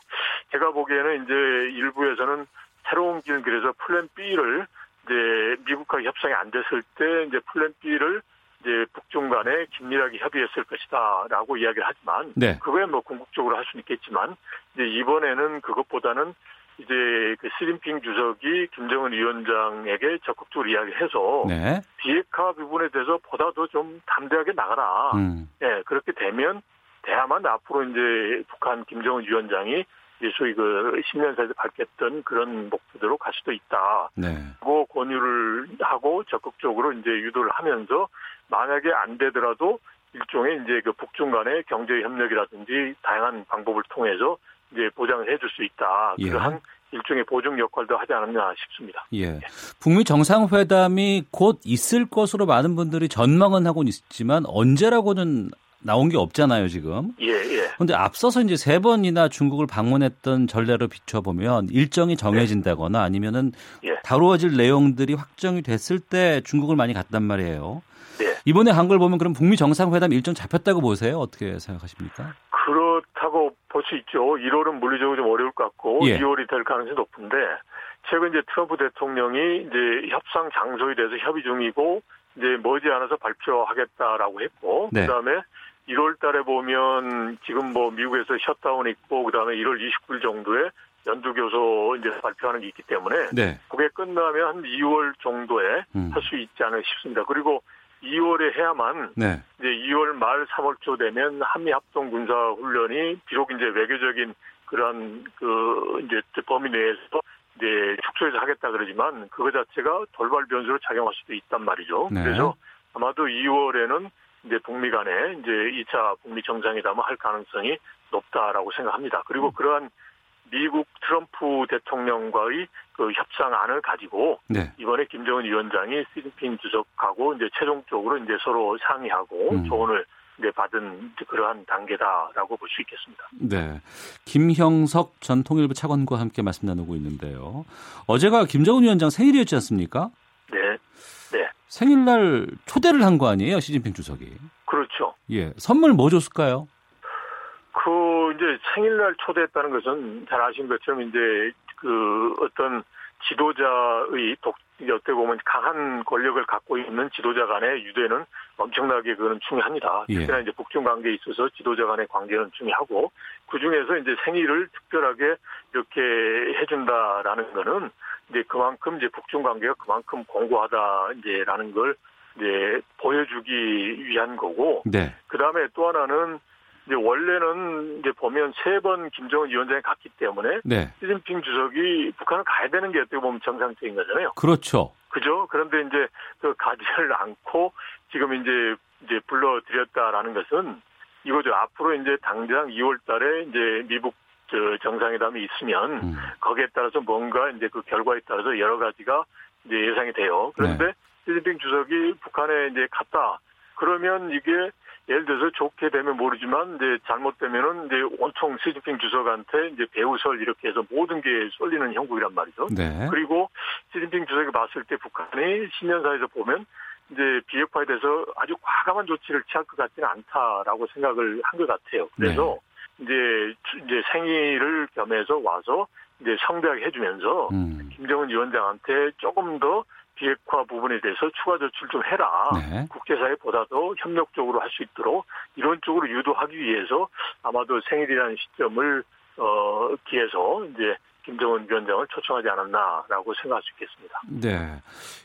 제가 보기에는 이제 일부에서는 새로운 길 그래서 플랜 B를 이제 미국과 협상이 안 됐을 때 이제 플랜 B를 이제 북중 간에 긴밀하게 협의했을 것이다라고 이야기를 하지만 네. 그거야 뭐 궁극적으로 할 수는 있겠지만 이제 이번에는 그것보다는 이제 그 시진핑 주석이 김정은 위원장에게 적극적으로 이야기해서 네. 비핵화 부분에 대해서 보다 더 좀 담대하게 나가라. 음. 예, 그렇게 되면 대야만 앞으로 이제 북한 김정은 위원장이 이제 소위 그 10년사에서 밝혔던 그런 목표대로 갈 수도 있다. 네. 고 권유를 하고 적극적으로 이제 유도를 하면서 만약에 안 되더라도 일종의 이제 그 북중 간의 경제 협력이라든지 다양한 방법을 통해서 이제 보장을 해줄 수 있다. 예. 그러한 일종의 보증 역할도 하지 않았나 싶습니다. 예. 북미 정상회담이 곧 있을 것으로 많은 분들이 전망은 하고 있지만 언제라고는 나온 게 없잖아요, 지금. 예, 예. 근데 앞서서 이제 세 번이나 중국을 방문했던 전례로 비춰보면 일정이 정해진다거나 아니면은 예. 다루어질 내용들이 확정이 됐을 때 중국을 많이 갔단 말이에요. 네. 이번에 한 걸 보면 그럼 북미 정상회담 일정 잡혔다고 보세요? 어떻게 생각하십니까? 그렇다고 볼 수 있죠. 1월은 물리적으로 좀 어려울 것 같고 예. 2월이 될 가능성이 높은데 최근 이제 트럼프 대통령이 이제 협상 장소에 대해서 협의 중이고 이제 머지않아서 발표하겠다라고 했고 네. 그다음에 1월 달에 보면 지금 뭐 미국에서 셧다운 있고 그다음에 1월 29일 정도에 연두교소 이제 발표하는 게 있기 때문에 네. 그게 끝나면 한 2월 정도에 음. 할수 있지 않을까 싶습니다. 그리고 2월에 해야만 네. 이제 2월 말 3월 초 되면 한미 합동 군사 훈련이 비록 이제 외교적인 그런 그 이제 범위 내에서 이제 축소해서 하겠다 그러지만 그거 자체가 돌발 변수로 작용할 수도 있단 말이죠. 네. 그래서 아마도 2월에는 이제 북미 간에 이제 2차 북미 정상회담을 할 가능성이 높다라고 생각합니다. 그리고 그러한 미국 트럼프 대통령과의 그 협상안을 가지고 네. 이번에 김정은 위원장이 시진핑 주석하고 이제 최종적으로 이제 서로 상의하고 음. 조언을 이제 받은 그러한 단계다라고 볼 수 있겠습니다. 네. 김형석 전 통일부 차관과 함께 말씀 나누고 있는데요. 어제가 김정은 위원장 생일이었지 않습니까? 네, 네, 생일날 초대를 한 거 아니에요, 시진핑 주석이? 그렇죠. 예. 선물 뭐 줬을까요? 그 이제 생일날 초대했다는 것은 잘 아시는 것처럼 이제 그 어떤 지도자의 독 어떻게 보면 강한 권력을 갖고 있는 지도자 간의 유대는 엄청나게 그거는 중요합니다. 예. 특히나 이제 북중 관계에 있어서 지도자 간의 관계는 중요하고 그 중에서 이제 생일을 특별하게 이렇게 해준다라는 거는 이제 그만큼 이제 북중 관계가 그만큼 공고하다 이제라는 걸 이제 보여주기 위한 거고 네. 그 다음에 또 하나는 이제 원래는 이제 보면 세 번 김정은 위원장이 갔기 때문에 네. 시진핑 주석이 북한을 가야 되는 게 어떻게 보면 정상적인 거잖아요. 그렇죠. 그죠? 그런데 이제 그 가지를 않고 지금 이제 이제 불러들였다라는 것은 이거죠. 앞으로 이제 당장 2월 달에 이제 미국 저 정상회담이 있으면 음. 거기에 따라서 뭔가 이제 그 결과에 따라서 여러 가지가 이제 예상이 돼요. 그런데 네. 시진핑 주석이 북한에 이제 갔다. 그러면 이게 예를 들어서 좋게 되면 모르지만 이제 잘못되면은 이제 온통 시진핑 주석한테 이제 배우설 이렇게 해서 모든 게 쏠리는 형국이란 말이죠. 네. 그리고 시진핑 주석이 봤을 때 북한이 신년사에서 보면 이제 비핵화에 대해서 아주 과감한 조치를 취할 것 같지는 않다라고 생각을 한 것 같아요. 그래서 네. 이제 이제 생일을 겸해서 와서 이제 성대하게 해주면서 음. 김정은 위원장한테 조금 더 비핵화 부분에 대해서 추가 조치를 좀 해라. 네. 국제사회 보다 더 협력적으로 할 수 있도록 이런 쪽으로 유도하기 위해서 아마도 생일이라는 시점을 어 기해서 이제 김정은 위원장을 초청하지 않았나라고 생각할 수 있겠습니다. 네.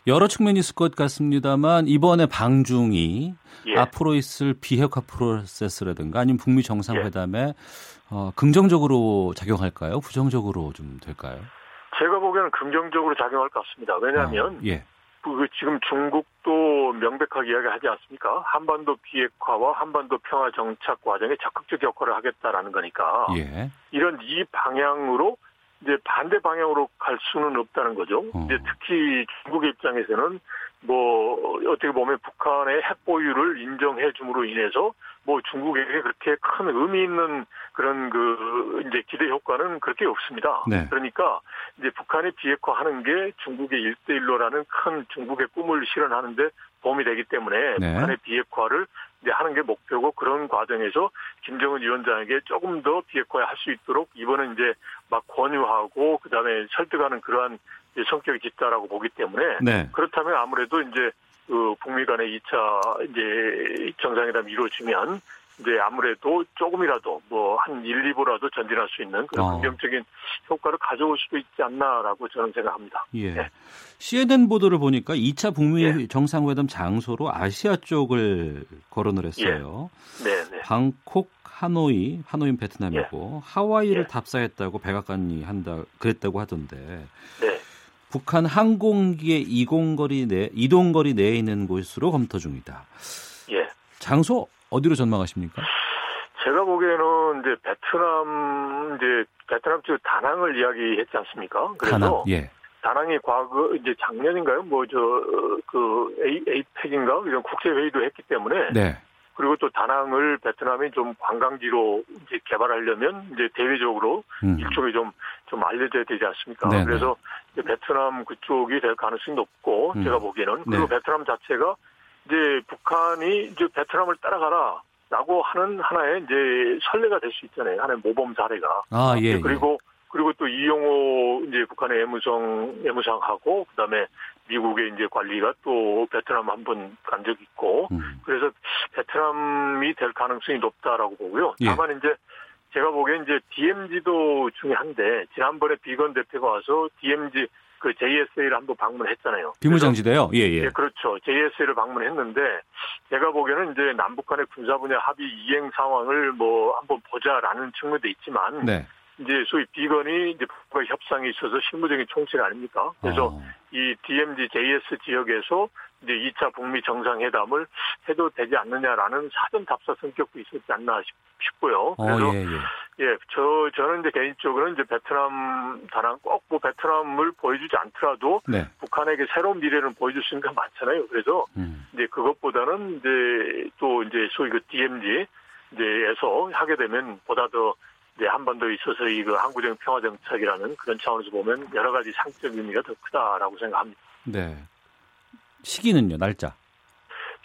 여러 측면이 있을 것 같습니다만 이번에 방중이 예. 앞으로 있을 비핵화 프로세스라든가 아니면 북미 정상회담에 어, 긍정적으로 작용할까요? 부정적으로 좀 될까요? 보기에는 긍정적으로 작용할 것 같습니다. 왜냐하면 어, 예. 그 지금 중국도 명백하게 이야기하지 않습니까? 한반도 비핵화와 한반도 평화 정착 과정에 적극적 역할을 하겠다라는 거니까 예. 이런 이 방향으로 이제 반대 방향으로 갈 수는 없다는 거죠. 어. 이제 특히 중국의 입장에서는 뭐 어떻게 보면 북한의 핵 보유를 인정해 줌으로 인해서 뭐 중국에게 그렇게 큰 의미 있는 그런 그 이제 기대 효과는 그렇게 없습니다. 네. 그러니까 이제 북한의 비핵화하는 게 중국의 일대일로라는 큰 중국의 꿈을 실현하는데 도움이 되기 때문에 네. 북한의 비핵화를 이제 하는 게 목표고 그런 과정에서 김정은 위원장에게 조금 더 비핵화할 수 있도록 이번은 이제 막 권유하고 그다음에 설득하는 그러한 성격이 짙다라고 보기 때문에 네. 그렇다면 아무래도 이제 그 북미 간의 2차 이제 정상회담이 이루어지면 이제 아무래도 조금이라도 뭐 한 1, 2보라도 전진할 수 있는 그런 어. 긍정적인 효과를 가져올 수도 있지 않나라고 저는 생각합니다. 예. 네. CNN 보도를 보니까 2차 북미 예. 정상회담 장소로 아시아 쪽을 거론을 했어요. 네, 네. 방콕, 하노이, 하노이는 베트남이고 하와이를 예. 답사했다고 백악관이 한다 그랬다고 하던데 네. 북한 항공기의 이동거리 내 이동거리 내에 있는 곳으로 검토 중이다. 예. 장소 어디로 전망하십니까? 제가 보기에는 이제 베트남 이제 베트남 쪽 다낭을 이야기했지 않습니까? 그래서 다낭. 예. 다낭이 과거 이제 작년인가요? 뭐 저 그 에이펙인가 이런 국제 회의도 했기 때문에 네. 그리고 또 다낭을 베트남이 좀 관광지로 이제 개발하려면 이제 대외적으로 음. 일종의 좀, 좀 알려져야 되지 않습니까? 네네. 그래서 베트남 그쪽이 될 가능성이 높고, 음. 제가 보기에는. 그리고 네. 베트남 자체가 이제 북한이 이제 베트남을 따라가라. 라고 하는 하나의 이제 선례가 될 수 있잖아요. 하나의 모범 사례가. 아, 예. 그리고 그리고 또 이용호 이제 북한의 외무성 외무상하고 그다음에 미국의 이제 관리가 또 베트남 한 번 간 적 있고 음. 그래서 베트남이 될 가능성이 높다라고 보고요. 예. 다만 이제 제가 보기엔 이제 DMZ도 중요한데 지난번에 비건 대표가 와서 DMZ 그 JSA를 한번 방문했잖아요. 비무장지대요. 예, 예. 예, 그렇죠. JSA를 방문했는데 제가 보기에는 이제 남북 간의 군사 분야 합의 이행 상황을 뭐 한번 보자라는 측면도 있지만 네. 이제 소위 비건이 이제 북과 협상이 있어서 실무적인 총책 아닙니까? 그래서 어. 이 DMZ JS 지역에서 이제 2차 북미 정상회담을 해도 되지 않느냐라는 사전 답사 성격도 있었지 않나 싶- 싶고요. 어, 그래서 예, 예. 예, 저 저는 이제 개인적으로는 이제 베트남 단한 꼭뭐 베트남을 보여주지 않더라도 네. 북한에게 새로운 미래를 보여줄 수 있는 게 많잖아요. 그래서 음. 이제 그것보다는 이제 또 이제 소위 그 DMZ 이제에서 하게 되면 보다 더 이제 한 번 더 있어서 이그 항구적 평화 정책이라는 그런 차원에서 보면 여러 가지 상적 의미가 더 크다라고 생각합니다. 네. 시기는요, 날짜.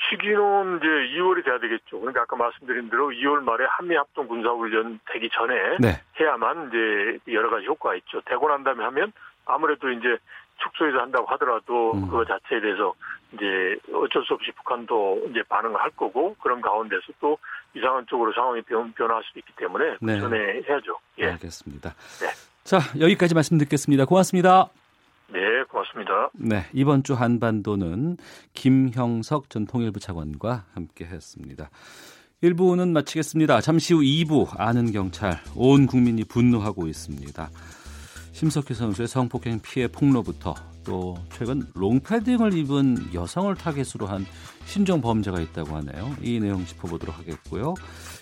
시기는 이제 2월이 돼야 되겠죠. 그러니까 아까 말씀드린 대로 2월 말에 한미 합동 군사 훈련 되기 전에 네. 해야만 이제 여러 가지 효과가 있죠. 되고 난 다음에 하면 아무래도 이제 축소해서 한다고 하더라도 음. 그거 자체에 대해서 이제 어쩔 수 없이 북한도 이제 반응을 할 거고 그런 가운데서 또 이상한 쪽으로 상황이 변, 변화할 수도 있기 때문에 그 네. 전에 해야죠. 예. 알겠습니다. 네. 자, 여기까지 말씀 듣겠습니다. 고맙습니다. 네, 고맙습니다. 네, 이번 주 한반도는 김형석 전 통일부 차관과 함께 했습니다. 1부는 마치겠습니다. 잠시 후 2부 아는 경찰 온 국민이 분노하고 있습니다. 심석희 선수의 성폭행 피해 폭로부터 또 최근 롱패딩을 입은 여성을 타겟으로 한 신종 범죄가 있다고 하네요. 이 내용 짚어보도록 하겠고요.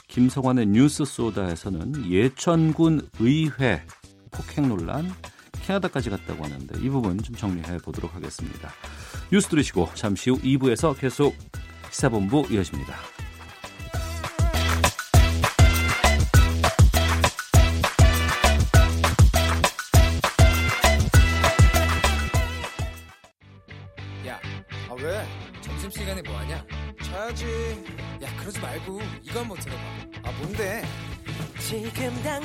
김성환의 뉴스 소다에서는 예천군 의회 폭행 논란 캐나다까지 갔다고 하는데 이 부분 좀 정리해 보도록 하겠습니다. 뉴스 들으시고 잠시 후 2부에서 계속 시사본부 이어집니다.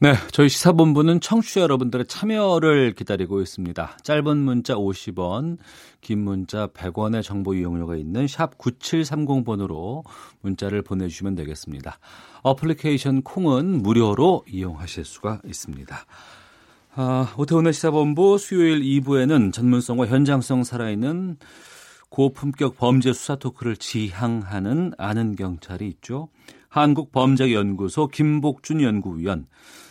네, 저희 시사본부는 청취자 여러분들의 참여를 기다리고 있습니다. 짧은 문자 50원, 긴 문자 100원의 정보 이용료가 있는 샵 9730번으로 문자를 보내주시면 되겠습니다. 어플리케이션 콩은 무료로 이용하실 수가 있습니다. 아, 오태훈의 시사본부 수요일 2부에는 전문성과 현장성 살아있는 고품격 범죄 수사 토크를 지향하는 아는 경찰이 있죠. 한국범죄연구소 김복준 연구위원,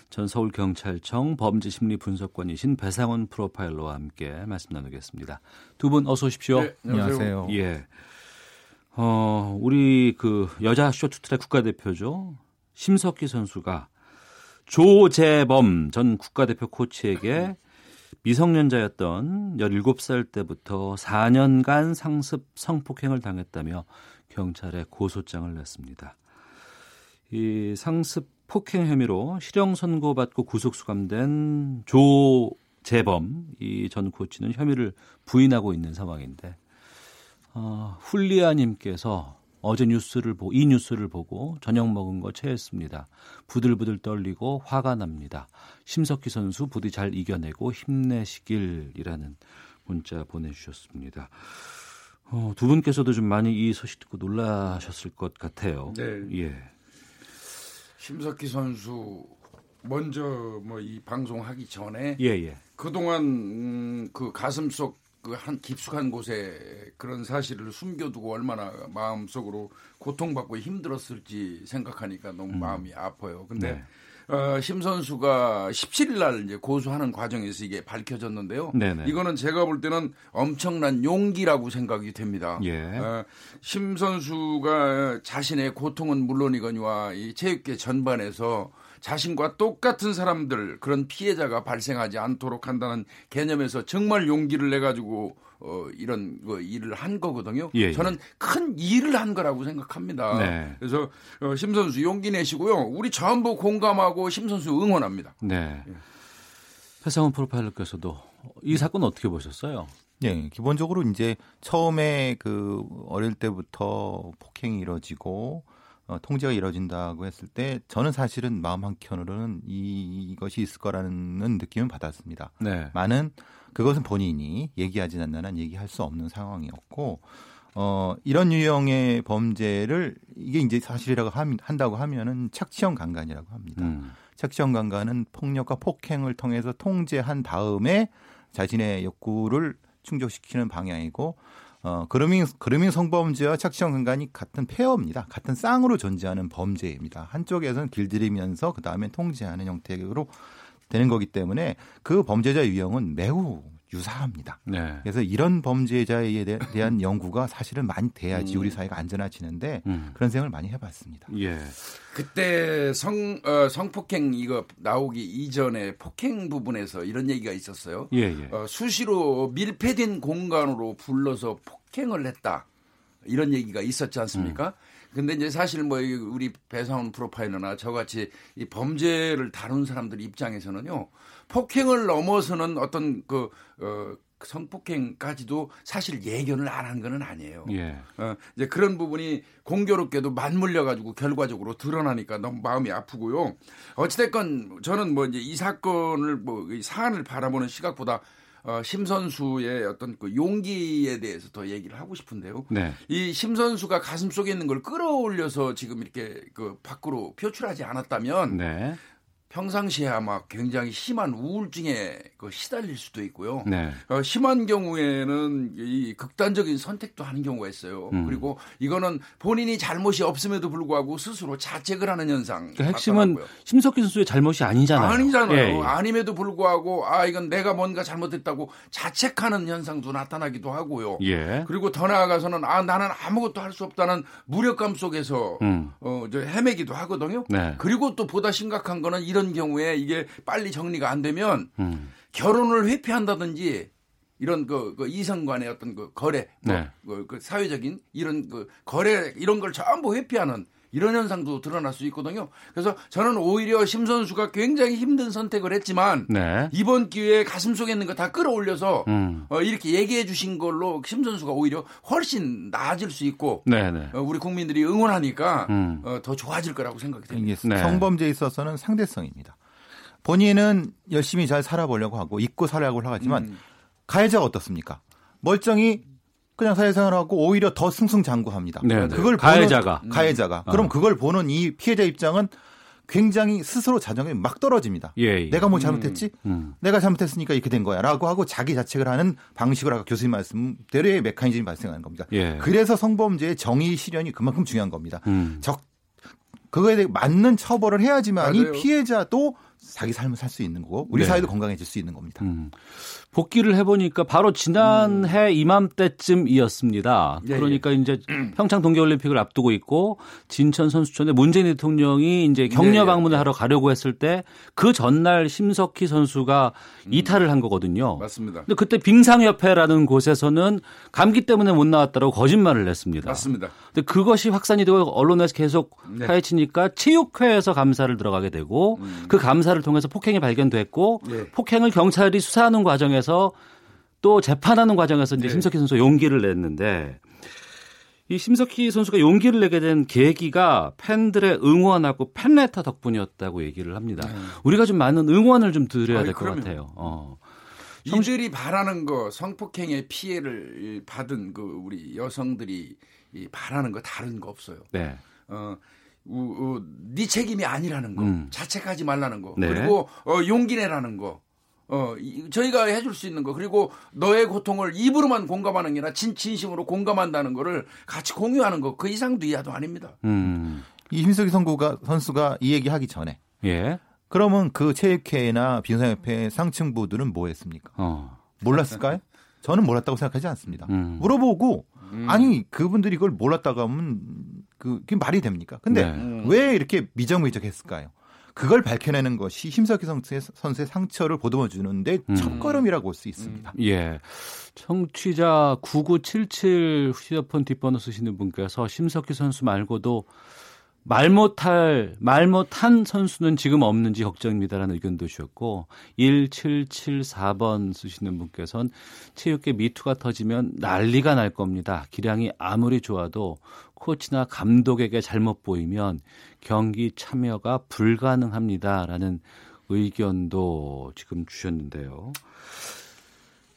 전 서울경찰청 범죄심리분석관이신 배상원 프로파일러와 함께 말씀 나누겠습니다. 두 분 어서 오십시오. 네, 안녕하세요. 예. 어, 우리 그 여자 쇼트트랙 국가대표죠. 심석희 선수가 조재범 전 국가대표 코치에게 미성년자였던 17살 때부터 4년간 상습 성폭행을 당했다며 경찰에 고소장을 냈습니다. 이 상습 폭행 혐의로 실형 선고받고 구속 수감된 조재범 이 전 코치는 혐의를 부인하고 있는 상황인데 어, 훌리아님께서 어제 뉴스를 보고 이 뉴스를 보고 저녁 먹은 거 체했습니다. 부들부들 떨리고 화가 납니다. 심석희 선수 부디 잘 이겨내고 힘내시길이라는 문자 보내주셨습니다. 어, 두 분께서도 좀 많이 이 소식 듣고 놀라셨을 것 같아요. 네. 예. 심석희 선수 먼저 뭐 이 방송하기 전에 예, 예. 그동안 음, 그 가슴 속 그 한 깊숙한 곳에 그런 사실을 숨겨두고 얼마나 마음속으로 고통받고 힘들었을지 생각하니까 너무 마음이 아파요. 근데 네. 어, 심 선수가 17일 날 이제 고소하는 과정에서 이게 밝혀졌는데요. 네네. 이거는 제가 볼 때는 엄청난 용기라고 생각이 됩니다. 예. 어, 심 선수가 자신의 고통은 물론이거니와 이 체육계 전반에서 자신과 똑같은 사람들 그런 피해자가 발생하지 않도록 한다는 개념에서 정말 용기를 내 가지고 어, 이런 그 일을 한 거거든요. 예, 예. 저는 큰 일을 한 거라고 생각합니다. 네. 그래서 어, 심 선수 용기 내시고요. 우리 전부 공감하고 심 선수 응원합니다. 네. 배상훈 프로파일러께서도 이 사건 어떻게 보셨어요? 예, 기본적으로 이제 처음에 그 어릴 때부터 폭행이 이루어지고 어, 통제가 이루어진다고 했을 때 저는 사실은 마음 한켠으로는 이, 이것이 있을 거라는 느낌을 받았습니다. 네. 많은 그것은 본인이 얘기하지 않는 한 얘기할 수 없는 상황이었고 어, 이런 유형의 범죄를 이게 이제 사실이라고 함- 한다고 하면은 착취형 강간이라고 합니다. 음. 착취형 강간은 폭력과 폭행을 통해서 통제한 다음에 자신의 욕구를 충족시키는 방향이고 어, 그루밍, 그루밍 성범죄와 착취형 강간이 같은 페어입니다. 같은 쌍으로 존재하는 범죄입니다. 한쪽에서는 길들이면서 그 다음에 통제하는 형태로 되는 거기 때문에 그 범죄자 유형은 매우 유사합니다. 네. 그래서 이런 범죄자에 대- 대한 연구가 사실은 많이 돼야지 우리 사회가 안전해지는데 음. 그런 생각을 많이 해봤습니다. 예. 그때 성 어, 성폭행 이거 나오기 이전에 폭행 부분에서 이런 얘기가 있었어요. 예, 예. 어, 수시로 밀폐된 공간으로 불러서 폭행을 했다. 이런 얘기가 있었지 않습니까? 근데 이제 사실 뭐이 우리 배상훈 프로파일러나 저같이 이 범죄를 다룬 사람들 입장에서는요. 폭행을 넘어서는 어떤 그 어, 성폭행까지도 사실 예견을 안 한 거는 아니에요. 예. 어, 이제 그런 부분이 공교롭게도 맞물려 가지고 결과적으로 드러나니까 너무 마음이 아프고요. 어찌됐건 저는 뭐 이제 이 사건을 뭐 이 사안을 바라보는 시각보다 어, 심 선수의 어떤 그 용기에 대해서 더 얘기를 하고 싶은데요. 네. 이심 선수가 가슴 속에 있는 걸 끌어올려서 지금 이렇게 그 밖으로 표출하지 않았다면 네. 평상시에 아마 굉장히 심한 우울증에 그 시달릴 수도 있고요. 네. 어, 심한 경우에는 이 극단적인 선택도 하는 경우가 있어요. 음. 그리고 이거는 본인이 잘못이 없음에도 불구하고 스스로 자책을 하는 현상. 그 핵심은. 심석희 선수의 잘못이 아니잖아요. 아니잖아요. 예, 예. 아님에도 불구하고 아 이건 내가 뭔가 잘못했다고 자책하는 현상도 나타나기도 하고요. 예. 그리고 더 나아가서는 아 나는 아무것도 할 수 없다는 무력감 속에서 음. 어저 헤매기도 하거든요. 네. 그리고 또 보다 심각한 거는 이런 경우에 이게 빨리 정리가 안 되면 음. 결혼을 회피한다든지 이런 그, 그 이성 간의 어떤 그 거래, 뭐 네. 그, 그 사회적인 이런 그 거래 이런 걸 전부 회피하는 이런 현상도 드러날 수 있거든요. 그래서 저는 오히려 심 선수가 굉장히 힘든 선택을 했지만 네. 이번 기회에 가슴 속에 있는 거 다 끌어올려서 음. 어, 이렇게 얘기해 주신 걸로 심 선수가 오히려 훨씬 나아질 수 있고 네, 네. 어, 우리 국민들이 응원하니까 음. 어, 더 좋아질 거라고 생각이 됩니다. 네. 성범죄에 있어서는 상대성입니다. 본인은 열심히 잘 살아보려고 하고 잊고 살려고 하지만 음. 가해자가 어떻습니까? 멀쩡히 그냥 사회생활하고 오히려 더 승승장구합니다. 네, 네. 그걸 가해자가. 보는 가해자가 음. 그럼 어. 그걸 보는 이 피해자 입장은 굉장히 스스로 자존감이 막 떨어집니다. 예, 예. 내가 뭐 잘못했지? 음. 내가 잘못했으니까 이렇게 된 거야라고 하고 자기 자책을 하는 방식으로 아까 교수님 말씀대로의 메커니즘이 발생하는 겁니다. 예. 그래서 성범죄의 정의 실현이 그만큼 중요한 겁니다. 음. 적 그거에 대해 맞는 처벌을 해야지만이. 피해자도 자기 삶을 살 수 있는 거고 우리 네. 사회도 건강해질 수 있는 겁니다. 음. 복귀를 해보니까 바로 지난해 이맘때쯤이었습니다. 예, 그러니까 이제 평창 동계올림픽을 앞두고 있고 진천 선수촌에 문재인 대통령이 이제 격려 예, 예, 방문을 예. 하러 가려고 했을 때 그 전날 심석희 선수가 이탈을 한 거거든요. 맞습니다. 근데 그때 빙상협회라는 곳에서는 감기 때문에 못 나왔다고 거짓말을 했습니다. 맞습니다. 근데 그것이 확산이 되고 언론에서 계속 네. 파헤치니까 체육회에서 감사를 들어가게 되고 그 감사를 통해서 폭행이 발견됐고 음. 네. 폭행을 경찰이 수사하는 과정에 서 또 재판하는 과정에서 이제 네. 심석희 선수가 용기를 냈는데 이 심석희 선수가 용기를 내게 된 계기가 팬들의 응원하고 팬레터 덕분이었다고 얘기를 합니다. 우리가 좀 많은 응원을 좀 드려야 네. 될 것. 같아요. 어. 이들이 바라는 거 성폭행의 피해를 받은 그 우리 여성들이 이 바라는 거 다른 거 없어요. 네. 어, 우, 우, 네 책임이 아니라는 거, 음. 자책하지 말라는 거, 네. 그리고 어, 용기 내라는 거. 어, 이- 저희가 해줄 수 있는 거, 그리고 너의 고통을 입으로만 공감하는 게 아니라 진, 진심으로 공감한다는 거를 같이 공유하는 거, 그 이상도 이하도 아닙니다. 음. 이 심석희 선수가, 선수가 이 얘기 하기 전에 예. 그러면 그 체육회나 빙상협회 상층부들은 뭐 했습니까? 어. 몰랐을까요? 저는 몰랐다고 생각하지 않습니다. 음. 물어보고 아니 그분들이 그걸 몰랐다고 하면 그 그게 말이 됩니까? 근데 네. 왜 이렇게 미정의적했을까요? 그걸 밝혀내는 것이 심석희 선수의, 선수의 상처를 보듬어 주는데 음. 첫걸음이라고 볼 수 있습니다. 예. 청취자 9977 휴대폰 뒷번호 쓰시는 분께서 심석희 선수 말고도 말 못할, 말 못한 선수는 지금 없는지 걱정입니다라는 의견도 주셨고, 1774번 쓰시는 분께서는 체육계 미투가 터지면 난리가 날 겁니다. 기량이 아무리 좋아도 코치나 감독에게 잘못 보이면 경기 참여가 불가능합니다라는 의견도 지금 주셨는데요.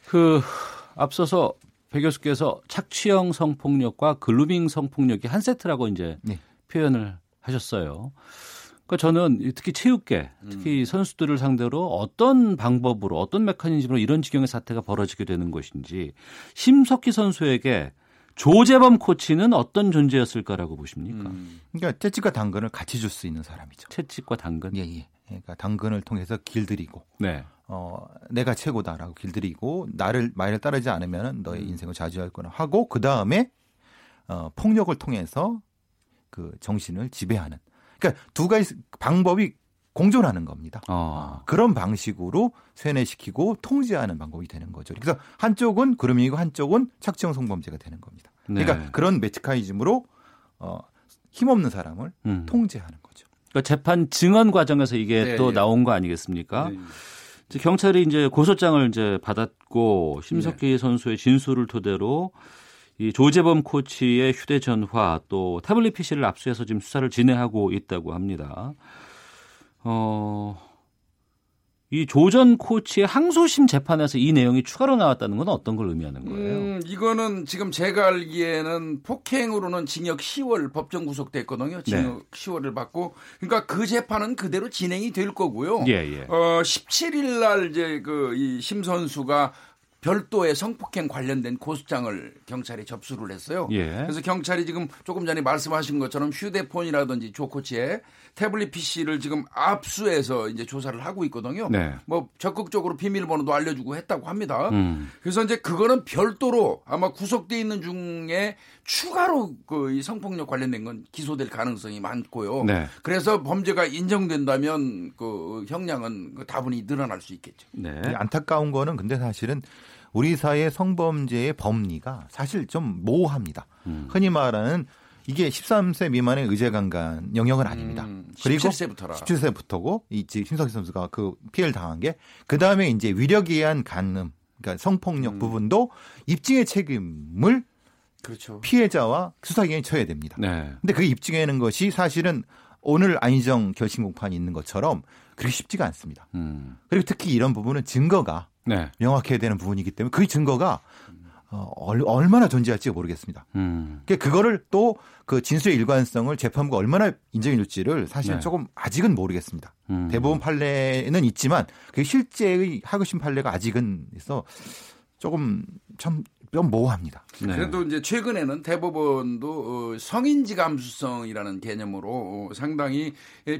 그 앞서서 배 교수께서 착취형 성폭력과 글루밍 성폭력이 한 세트라고 이제 네. 표현을 하셨어요. 그러니까 저는 특히 체육계, 특히 선수들을 상대로 어떤 방법으로 어떤 메커니즘으로 이런 지경의 사태가 벌어지게 되는 것인지 심석희 선수에게 조재범 코치는 어떤 존재였을까라고 보십니까? 그러니까 채찍과 당근을 같이 줄 수 있는 사람이죠. 채찍과 당근. 예, 예. 그러니까 당근을 통해서 길들이고 네. 어, 내가 최고다라고 길들이고 나를 말을 따르지 않으면 너의 인생을 좌지할 거나 하고 그 다음에 어, 폭력을 통해서 그 정신을 지배하는. 그러니까 두 가지 방법이 공존하는 겁니다. 어. 그런 방식으로 세뇌시키고 통제하는 방법이 되는 거죠. 그래서 한쪽은 그루밍이고 한쪽은 착취형 성범죄가 되는 겁니다. 그러니까 네. 그런 메치카이즘으로 어, 힘없는 사람을 음. 통제하는 거죠. 그러니까 재판 증언 과정에서 이게 네, 또 네. 나온 거 아니겠습니까? 이제 경찰이 이제 고소장을 이제 받았고 심석희 선수의 진술을 토대로 이 조재범 코치의 휴대전화 또 태블릿 PC를 압수해서 지금 수사를 진행하고 있다고 합니다. 어, 이 조전 코치의 항소심 재판에서 이 내용이 추가로 나왔다는 건 어떤 걸 의미하는 거예요? 음, 이거는 지금 제가 알기에는 폭행으로는 징역 10월 법정 구속됐거든요. 징역 10월을 받고 그러니까 그 재판은 그대로 진행이 될 거고요. 예, 예. 어, 17일 날 이제 그 이 심 선수가 별도의 성폭행 관련된 고소장을 경찰에 접수를 했어요. 예. 그래서 경찰이 지금 조금 전에 말씀하신 것처럼 휴대폰이라든지 조 코치의 태블릿 PC를 지금 압수해서 이제 조사를 하고 있거든요. 네. 뭐 적극적으로 비밀번호도 알려주고 했다고 합니다. 음. 그래서 이제 그거는 별도로 아마 구속돼 있는 중에 추가로 그이 성폭력 관련된 건 기소될 가능성이 많고요. 네. 그래서 범죄가 인정된다면 그 형량은 그 다분히 늘어날 수 있겠죠. 네. 이 안타까운 거는 근데 사실은 우리 사회 성범죄의 범리가 사실 좀 모호합니다. 음. 흔히 말하는 이게 13세 미만의 의제강간 영역은 아닙니다. 그리고 17세부터라. 17세부터고 이 심석희 선수가 그 피해를 당한 게 그 다음에 이제 위력에 의한 간음, 그러니까 성폭력 부분도 입증의 책임을 그렇죠. 피해자와 수사기관이 져야 됩니다. 네. 근데 그 입증하는 것이 사실은 오늘 안희정 결심 공판이 있는 것처럼 그렇게 쉽지가 않습니다. 음. 그리고 특히 이런 부분은 증거가 네. 명확해야 되는 부분이기 때문에 그 증거가 어, 얼- 얼마나 존재할지 모르겠습니다. 음. 그러니까 그거를 또 그 진술의 일관성을 재판부가 얼마나 인정해 줄지를 사실 네. 조금 아직은 모르겠습니다. 음. 대법원 판례는 있지만 그 실제의 하급심 판례가 아직은 있어 조금 참, 좀 모호합니다. 네. 그래도 이제 최근에는 대법원도 어, 성인지 감수성이라는 개념으로 어, 상당히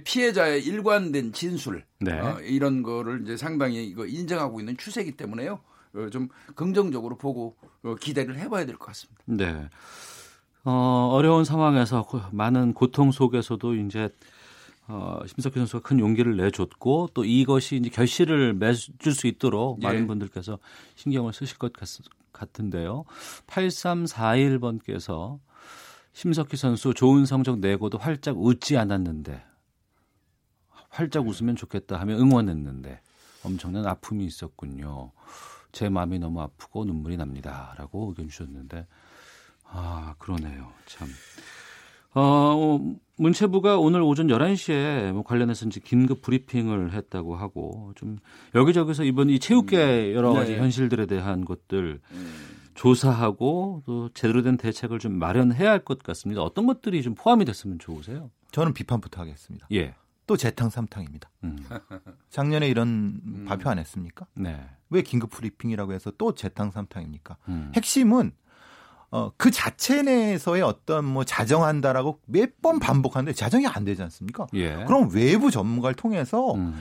피해자의 일관된 진술 네. 어, 이런 거를 이제 상당히 이거 인정하고 있는 추세이기 때문에요. 어, 좀 긍정적으로 보고 어, 기대를 해봐야 될 것 같습니다. 네. 어, 어려운 상황에서 고- 많은 고통 속에서도 이제 어, 심석희 선수가 큰 용기를 내줬고 또 이것이 이제 결실을 맺을 수 있도록 예. 많은 분들께서 신경을 쓰실 것 같, 같은데요. 8341번께서 심석희 선수 좋은 성적 내고도 활짝 웃지 않았는데 활짝 웃으면 좋겠다 하며 응원했는데 엄청난 아픔이 있었군요. 제 마음이 너무 아프고 눈물이 납니다라고 의견 주셨는데 아 그러네요 참. 어, 문체부가 오늘 오전 11시에 뭐 관련해서 이제 긴급 브리핑을 했다고 하고 좀 여기저기서 이번 이 체육계 여러 가지 네. 현실들에 대한 것들 조사하고 또 제대로 된 대책을 좀 마련해야 할 것 같습니다. 어떤 것들이 좀 포함이 됐으면 좋으세요? 저는 비판부터 하겠습니다. 예. 또 재탕 삼탕입니다. 음. [LAUGHS] 작년에 이런 발표 안 했습니까? 네. 왜 긴급 브리핑이라고 해서 또 재탕 삼탕입니까? 음. 핵심은 어, 그 자체 내에서의 어떤 뭐 자정한다라고 몇 번 반복하는데 자정이 안 되지 않습니까? 예. 그럼 외부 전문가를 통해서 음.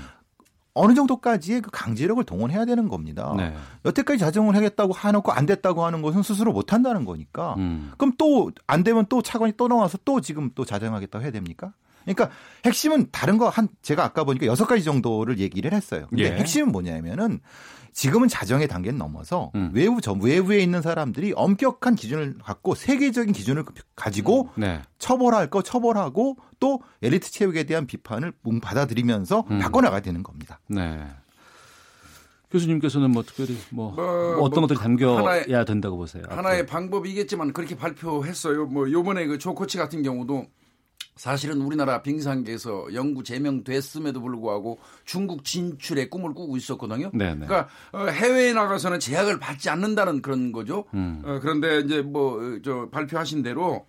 어느 정도까지의 그 강제력을 동원해야 되는 겁니다. 네. 여태까지 자정을 하겠다고 해놓고 안 됐다고 하는 것은 스스로 못 한다는 거니까. 음. 그럼 또 안 되면 또 차관이 또 나와서 또 지금 또 자정하겠다고 해야 됩니까? 그러니까 핵심은 다른 거 한 제가 아까 보니까 여섯 가지 정도를 얘기를 했어요. 근데 예. 핵심은 뭐냐면은 지금은 자정의 단계는 넘어서 음. 외부 저 외부에 있는 사람들이 엄격한 기준을 갖고 세계적인 기준을 가지고 네. 처벌할 거 처벌하고 또 엘리트 체육에 대한 비판을 뭉 받아들이면서 음. 바꿔나가야 되는 겁니다. 네. 교수님께서는 뭐 특별히 뭐, 뭐, 뭐 어떤 뭐 것들이 담겨야 하나의- 된다고 보세요? 하나의 방법이겠지만 그렇게 발표했어요. 뭐 요번에 그 조코치 같은 경우도 사실은 우리나라 빙상계에서 영구 제명됐음에도 불구하고 중국 진출의 꿈을 꾸고 있었거든요. 네네. 그러니까 어, 해외에 나가서는 제약을 받지 않는다는 그런 거죠. 음. 어, 그런데 이제 뭐 저 발표하신 대로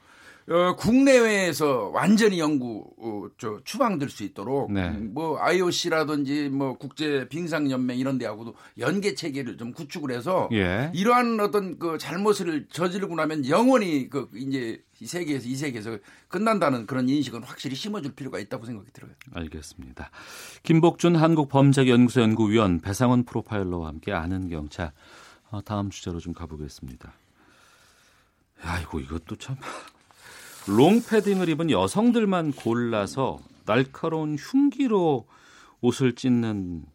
어, 국내외에서 완전히 연구 어, 저 추방될 수 있도록 네. 음, 뭐 IOC라든지 뭐 국제 빙상 연맹 이런 데하고도 연계 체계를 좀 구축을 해서 예. 이러한 어떤 그 잘못을 저지르고 나면 영원히 그 이제 이 세계에서 이 세계에서 끝난다는 그런 인식은 확실히 심어줄 필요가 있다고 생각이 들어요. 알겠습니다. 김복준 한국범죄연구소 연구위원 배상원 프로파일러와 함께 아는 경찰 어, 다음 주제로 좀 가보겠습니다. 아이고 이것도 참 롱패딩을 입은 여성들만 골라서 날카로운 흉기로 옷을 찢는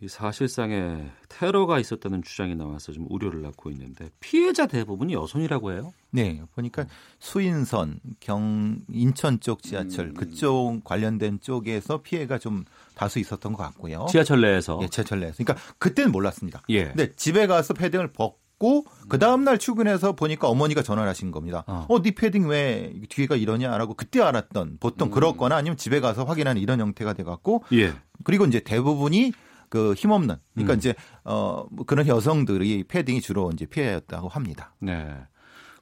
이 사실상의 테러가 있었다는 주장이 나와서 좀 우려를 낳고 있는데 피해자 대부분이 여성이라고 해요. 네, 보니까 수인선, 경 인천 쪽 지하철 그쪽 관련된 쪽에서 피해가 좀 다수 있었던 것 같고요. 지하철 내에서. 예, 지하철 내에서. 그러니까 그때는 몰랐습니다. 예. 근데 집에 가서 패딩을 벗 고 그 다음 날 출근해서 보니까 어머니가 전화를 하신 겁니다. 어. 어, 네 패딩 왜 뒤가 이러냐라고 그때 알았던 보통 그렇거나 아니면 집에 가서 확인하는 이런 형태가 돼 갖고 예. 그리고 이제 대부분이 그 힘없는 그러니까 음. 이제 어뭐 그런 여성들이 패딩이 주로 이제 피해였다고 합니다. 네.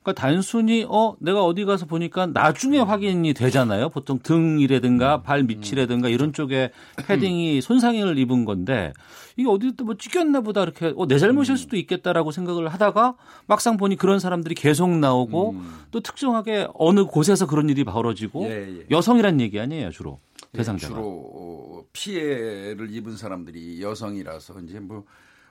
그러니까 단순히 어 내가 어디 가서 보니까 나중에 확인이 되잖아요. 보통 등이라든가 발 밑이라든가 이런 쪽에 패딩이 손상을 입은 건데 이게 어디 또뭐 찢겼나 보다 이렇게 어, 내 잘못일 수도 있겠다라고 생각을 하다가 막상 보니 그런 사람들이 계속 나오고 또 특정하게 어느 곳에서 그런 일이 벌어지고 예, 예. 여성이란 얘기 아니에요 주로 예, 대상자가. 주로 어, 피해를 입은 사람들이 여성이라서 이제 뭐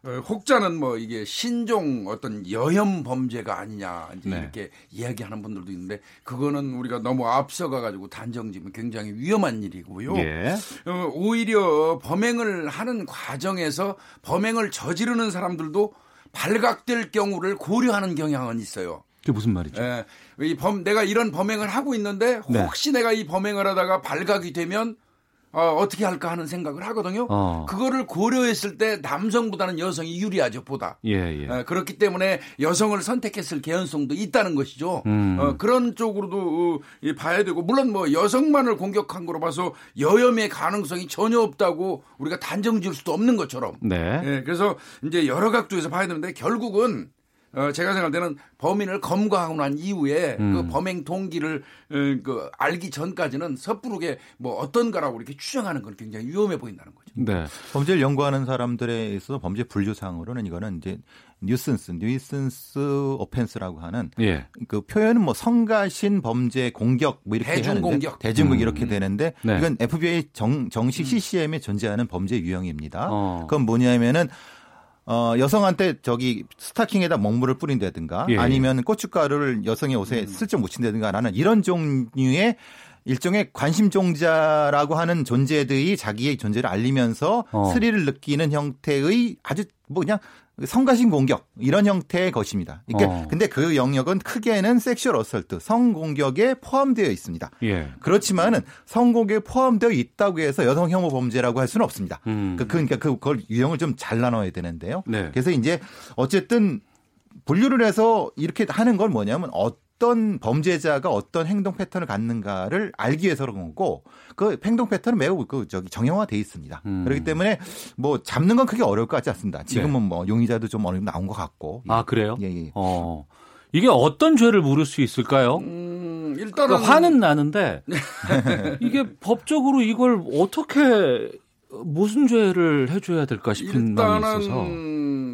어, 혹자는 뭐 이게 신종 어떤 여혐 범죄가 아니냐 이제 네. 이렇게 이야기하는 분들도 있는데 그거는 우리가 너무 앞서가 가지고 단정지면 굉장히 위험한 일이고요. 예. 어, 오히려 범행을 하는 과정에서 범행을 저지르는 사람들도 발각될 경우를 고려하는 경향은 있어요. 그게 무슨 말이죠? 예, 이 범, 내가 이런 범행을 하고 있는데 네. 혹시 내가 이 범행을 하다가 발각이 되면 어, 어떻게 할까 하는 생각을 하거든요. 어. 그거를 고려했을 때 남성보다는 여성이 유리하죠, 보다. 예, 예. 어, 그렇기 때문에 여성을 선택했을 개연성도 있다는 것이죠. 음. 어, 그런 쪽으로도 어, 이 봐야 되고 물론 뭐 여성만을 공격한 거로 봐서 여혐의 가능성이 전혀 없다고 우리가 단정 지을 수도 없는 것처럼 네. 예, 그래서 이제 여러 각도에서 봐야 되는데 결국은 어, 제가 생각할 때는 범인을 검거하고 난 이후에 음. 그 범행 동기를 어, 그 알기 전까지는 섣부르게 뭐 어떤 거라고 이렇게 추정하는 건 굉장히 위험해 보인다는 거죠. 네. 범죄를 연구하는 사람들에 있어서 범죄 분류상으로는 이거는 이제 nuisance, nuisance offense라고 하는 예. 그 표현은 뭐 성가신 범죄 공격 뭐 이렇게 대중 공격. 대중공 음. 이렇게 되는데 네. 이건 FBI 정, 정식 CCM에 존재하는 범죄 유형입니다. 어. 그건 뭐냐면은 어, 여성한테 저기 스타킹에다 먹물을 뿌린다든가 예. 아니면 고춧가루를 여성의 옷에 슬쩍 묻힌다든가 라는 이런 종류의 일종의 관심종자라고 하는 존재들이 자기의 존재를 알리면서 어. 스릴을 느끼는 형태의 아주 뭐 그냥 성가신 공격 이런 형태의 것입니다. 그러니까 어. 근데 그 영역은 크게는 sexual assault 성공격에 포함되어 있습니다. 예. 그렇지만은 성공격에 포함되어 있다고 해서 여성 혐오 범죄라고 할 수는 없습니다. 음. 그 그러니까 그걸 유형을 좀 잘 나눠야 되는데요. 네. 그래서 이제 어쨌든 분류를 해서 이렇게 하는 건 뭐냐면 어 떤 범죄자가 어떤 행동 패턴을 갖는가를 알기 위해서 그런 거고 그 행동 패턴은 매우 그 저기 정형화돼 있습니다. 음. 그렇기 때문에 뭐 잡는 건 크게 어려울 것 같지 않습니다. 지금은 네. 뭐 용의자도 좀 어느 정도 나온 것 같고. 아 그래요? 예, 예. 어. 이게 어떤 죄를 물을 수 있을까요? 음, 일단은 그러니까 화는 나는데 [LAUGHS] 이게 법적으로 이걸 어떻게 무슨 죄를 해줘야 될까 싶은 마음이 있어서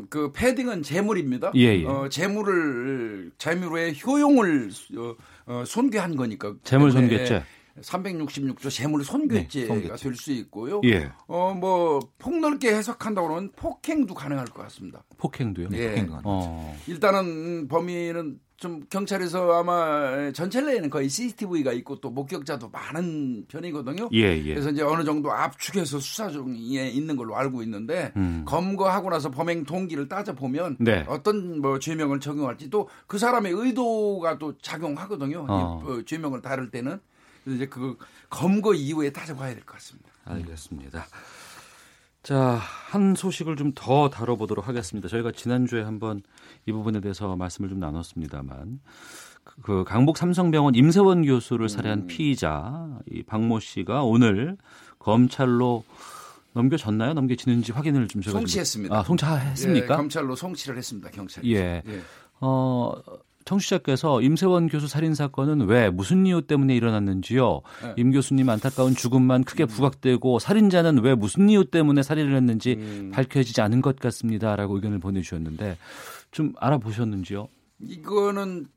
그 패딩은 재물입니다. 예, 예. 어, 재물을 재물의 효용을 어, 어, 손괴한 거니까. 재물 손괴죄. 366조 재물 손괴죄가 네, 손괴죄. 될수 있고요. 예. 어뭐 폭넓게 해석한다고 그러면 폭행도 가능할 것 같습니다. 폭행도요. 예. 폭행도 가능. 어. 일단은 범인은 좀 경찰에서 아마 전철 내에는 거의 CCTV가 있고 또 목격자도 많은 편이거든요. 예, 예. 그래서 이제 어느 정도 압축해서 수사 중에 있는 걸로 알고 있는데 음. 검거하고 나서 범행 동기를 따져 보면 네. 어떤 뭐 죄명을 적용할지 또 그 사람의 의도가 또 작용하거든요. 어. 이, 어, 죄명을 다룰 때는 이제 그 검거 이후에 따져봐야 될 것 같습니다. 알겠습니다. 자, 한 소식을 좀 더 다뤄보도록 하겠습니다. 저희가 지난주에 한번 이 부분에 대해서 말씀을 좀 나눴습니다만, 그, 그 강북 삼성병원 임세원 교수를 살해한 피의자 이 박모 씨가 오늘 검찰로 넘겨졌나요? 넘겨지는지 확인을 좀 좀- 송치했습니다. 아, 송치했습니까? 예, 검찰로 송치를 했습니다. 경찰이. 예. 어, 청취자께서 임세원 교수 살인 사건은 왜 무슨 이유 때문에 일어났는지요? 네. 임 교수님 안타까운 죽음만 크게 부각되고 살인자는 왜 무슨 이유 때문에 살인을 했는지 음. 밝혀지지 않은 것 같습니다라고 의견을 보내주셨는데 좀 알아보셨는지요? 이거는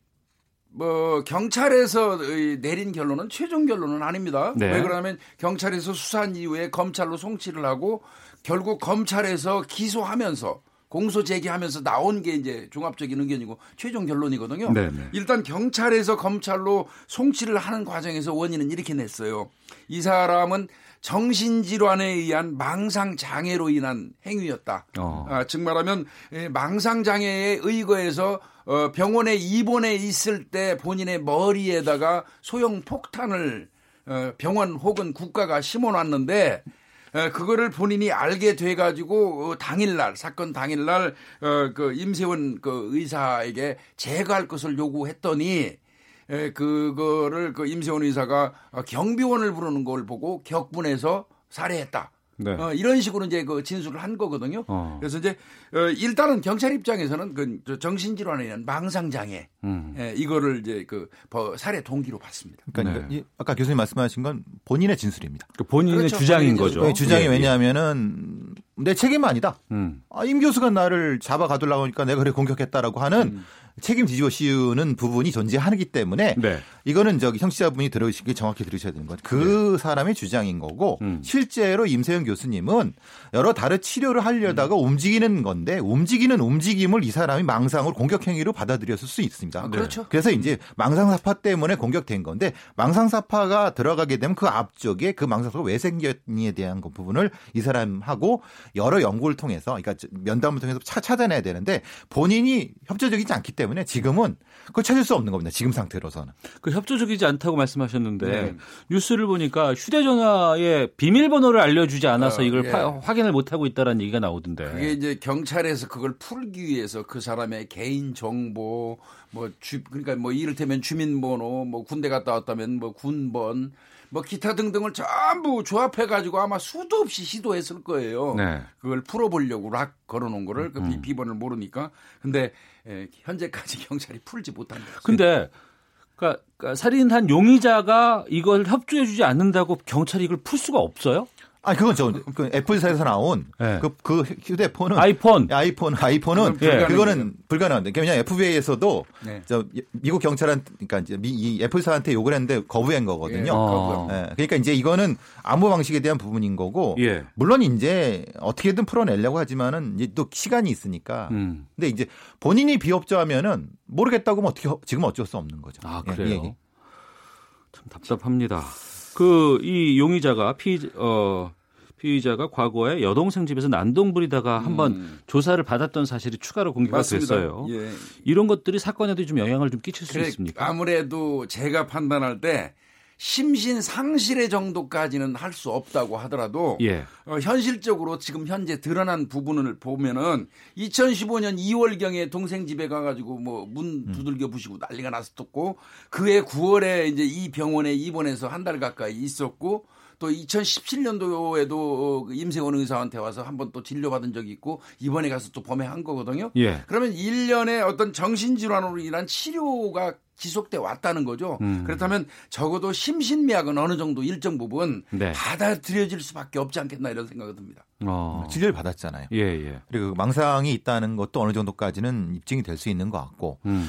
뭐 경찰에서 내린 결론은 최종 결론은 아닙니다. 네. 왜 그러냐면 경찰에서 수사한 이후에 검찰로 송치를 하고 결국 검찰에서 기소하면서 공소 제기하면서 나온 게 이제 종합적인 의견이고 최종 결론이거든요. 네네. 일단 경찰에서 검찰로 송치를 하는 과정에서 원인은 이렇게 냈어요. 이 사람은 정신질환에 의한 망상 장애로 인한 행위였다. 어. 아, 즉 말하면 예, 망상 장애에 의거해서 어, 병원에 입원해 있을 때 본인의 머리에다가 소형 폭탄을 어, 병원 혹은 국가가 심어놨는데 어, 그거를 본인이 알게 돼가지고 어, 당일날 사건 당일날 어, 그 임세원 그 의사에게 제거할 것을 요구했더니 에, 그거를 그 임세원 의사가 어, 경비원을 부르는 걸 보고 격분해서 살해했다. 네. 어, 이런 식으로 이제 그 진술을 한 거거든요. 어. 그래서 이제 어, 일단은 경찰 입장에서는 그저 정신 질환에 의한 망상 장애 음. 예, 이거를 이제 그 버- 살해 동기로 봤습니다. 그러니까 네. 이- 아까 교수님 말씀하신 건 본인의 진술입니다. 그 본인의 그렇죠. 주장인 거죠. 네, 주장이 예, 예. 왜냐하면은 내 책임 아니다. 음. 아, 임 교수가 나를 잡아 가두려고 하니까 내가 그래 공격했다라고 하는 책임 뒤집어 씌우는 부분이 존재하기 때문에 네. 이거는 저기 형취자분이 들으시기 정확히 들으셔야 되는 거죠. 그 사람의 주장인 거고 음. 실제로 임세영 교수님은 여러 다른 치료를 하려다가 움직이는 건데 움직이는 움직임을 이 사람이 망상으로 공격 행위로 받아들였을 수 있습니다. 그렇죠. 그래서 이제 망상사파 때문에 공격된 건데 망상사파가 들어가게 되면 그 앞쪽에 그 망상사파가 왜 생겼니에 대한 그 부분을 이 사람하고 여러 연구를 통해서 그러니까 면담을 통해서 차, 찾아내야 되는데 본인이 협조적이지 않기 때문에 지금은 그걸 찾을 수 없는 겁니다. 지금 상태로서는. 그 협조적이지 않다고 말씀하셨는데 네. 뉴스를 보니까 휴대전화에 비밀번호를 알려주지 않아서 어, 이걸 예. 파- 확인을 못하고 있다는 얘기가 나오던데. 그게 이제 경찰에서 그걸 풀기 위해서 그 사람의 개인 정보 뭐 주, 그러니까 뭐 이를테면 주민번호 뭐 군대 갔다 왔다면 뭐 군번 뭐 기타 등등을 전부 조합해 가지고 아마 수도 없이 시도했을 거예요. 네. 그걸 풀어보려고 lock 걸어놓은 거를 그 음. 비- 비번을 모르니까 근데 에, 현재까지 [LAUGHS] 경찰이 풀지 못한 거죠. 근데 그러니까, 그러니까 살인한 용의자가 이걸 협조해주지 않는다고 경찰이 이걸 풀 수가 없어요? 아니 그건 저 그 애플사에서 나온 네. 그, 그 휴대폰은 아이폰. 아이폰 아이폰은 불가능해요. 그거는 불가능한데 왜냐 FBI에서도 네. 저 미국 경찰한테 그러니까 이제 미, 이 애플사한테 욕을 했는데 거부한 거거든요. 예, 어. 예, 그러니까 이제 이거는 암호 방식에 대한 부분인 거고 예. 물론 이제 어떻게든 풀어내려고 하지만은 이제 또 시간이 있으니까. 음. 근데 이제 본인이 비협조하면은 모르겠다고 하면 어떻게 지금 어쩔 수 없는 거죠. 아 예, 그래요. 예, 예. 참 답답합니다. 그 이 용의자가 피 어. 피의자가 과거에 여동생 집에서 난동 부리다가 한번 음. 조사를 받았던 사실이 추가로 공개가 맞습니다. 됐어요. 예. 이런 것들이 사건에도 좀 영향을 좀 끼칠 수 그래, 있습니까? 아무래도 제가 판단할 때 심신 상실의 정도까지는 할 수 없다고 하더라도 예. 어, 현실적으로 지금 현재 드러난 부분을 보면은 2015년 2월 경에 동생 집에 가가지고 뭐 문 두들겨 부시고 난리가 났었고 그해 9월에 이제 이 병원에 입원해서 한 달 가까이 있었고 또 2017년도에도 임세원 의사한테 와서 한번 또 진료받은 적이 있고 이번에 가서 또 범행한 거거든요. 예. 그러면 1년에 어떤 정신질환으로 인한 치료가 지속돼 왔다는 거죠. 음. 그렇다면 적어도 심신미약은 어느 정도 일정 부분 네. 받아들여질 수밖에 없지 않겠나 이런 생각이 듭니다. 어. 진료를 받았잖아요. 예, 예. 그리고 망상이 있다는 것도 어느 정도까지는 입증이 될 수 있는 것 같고 음.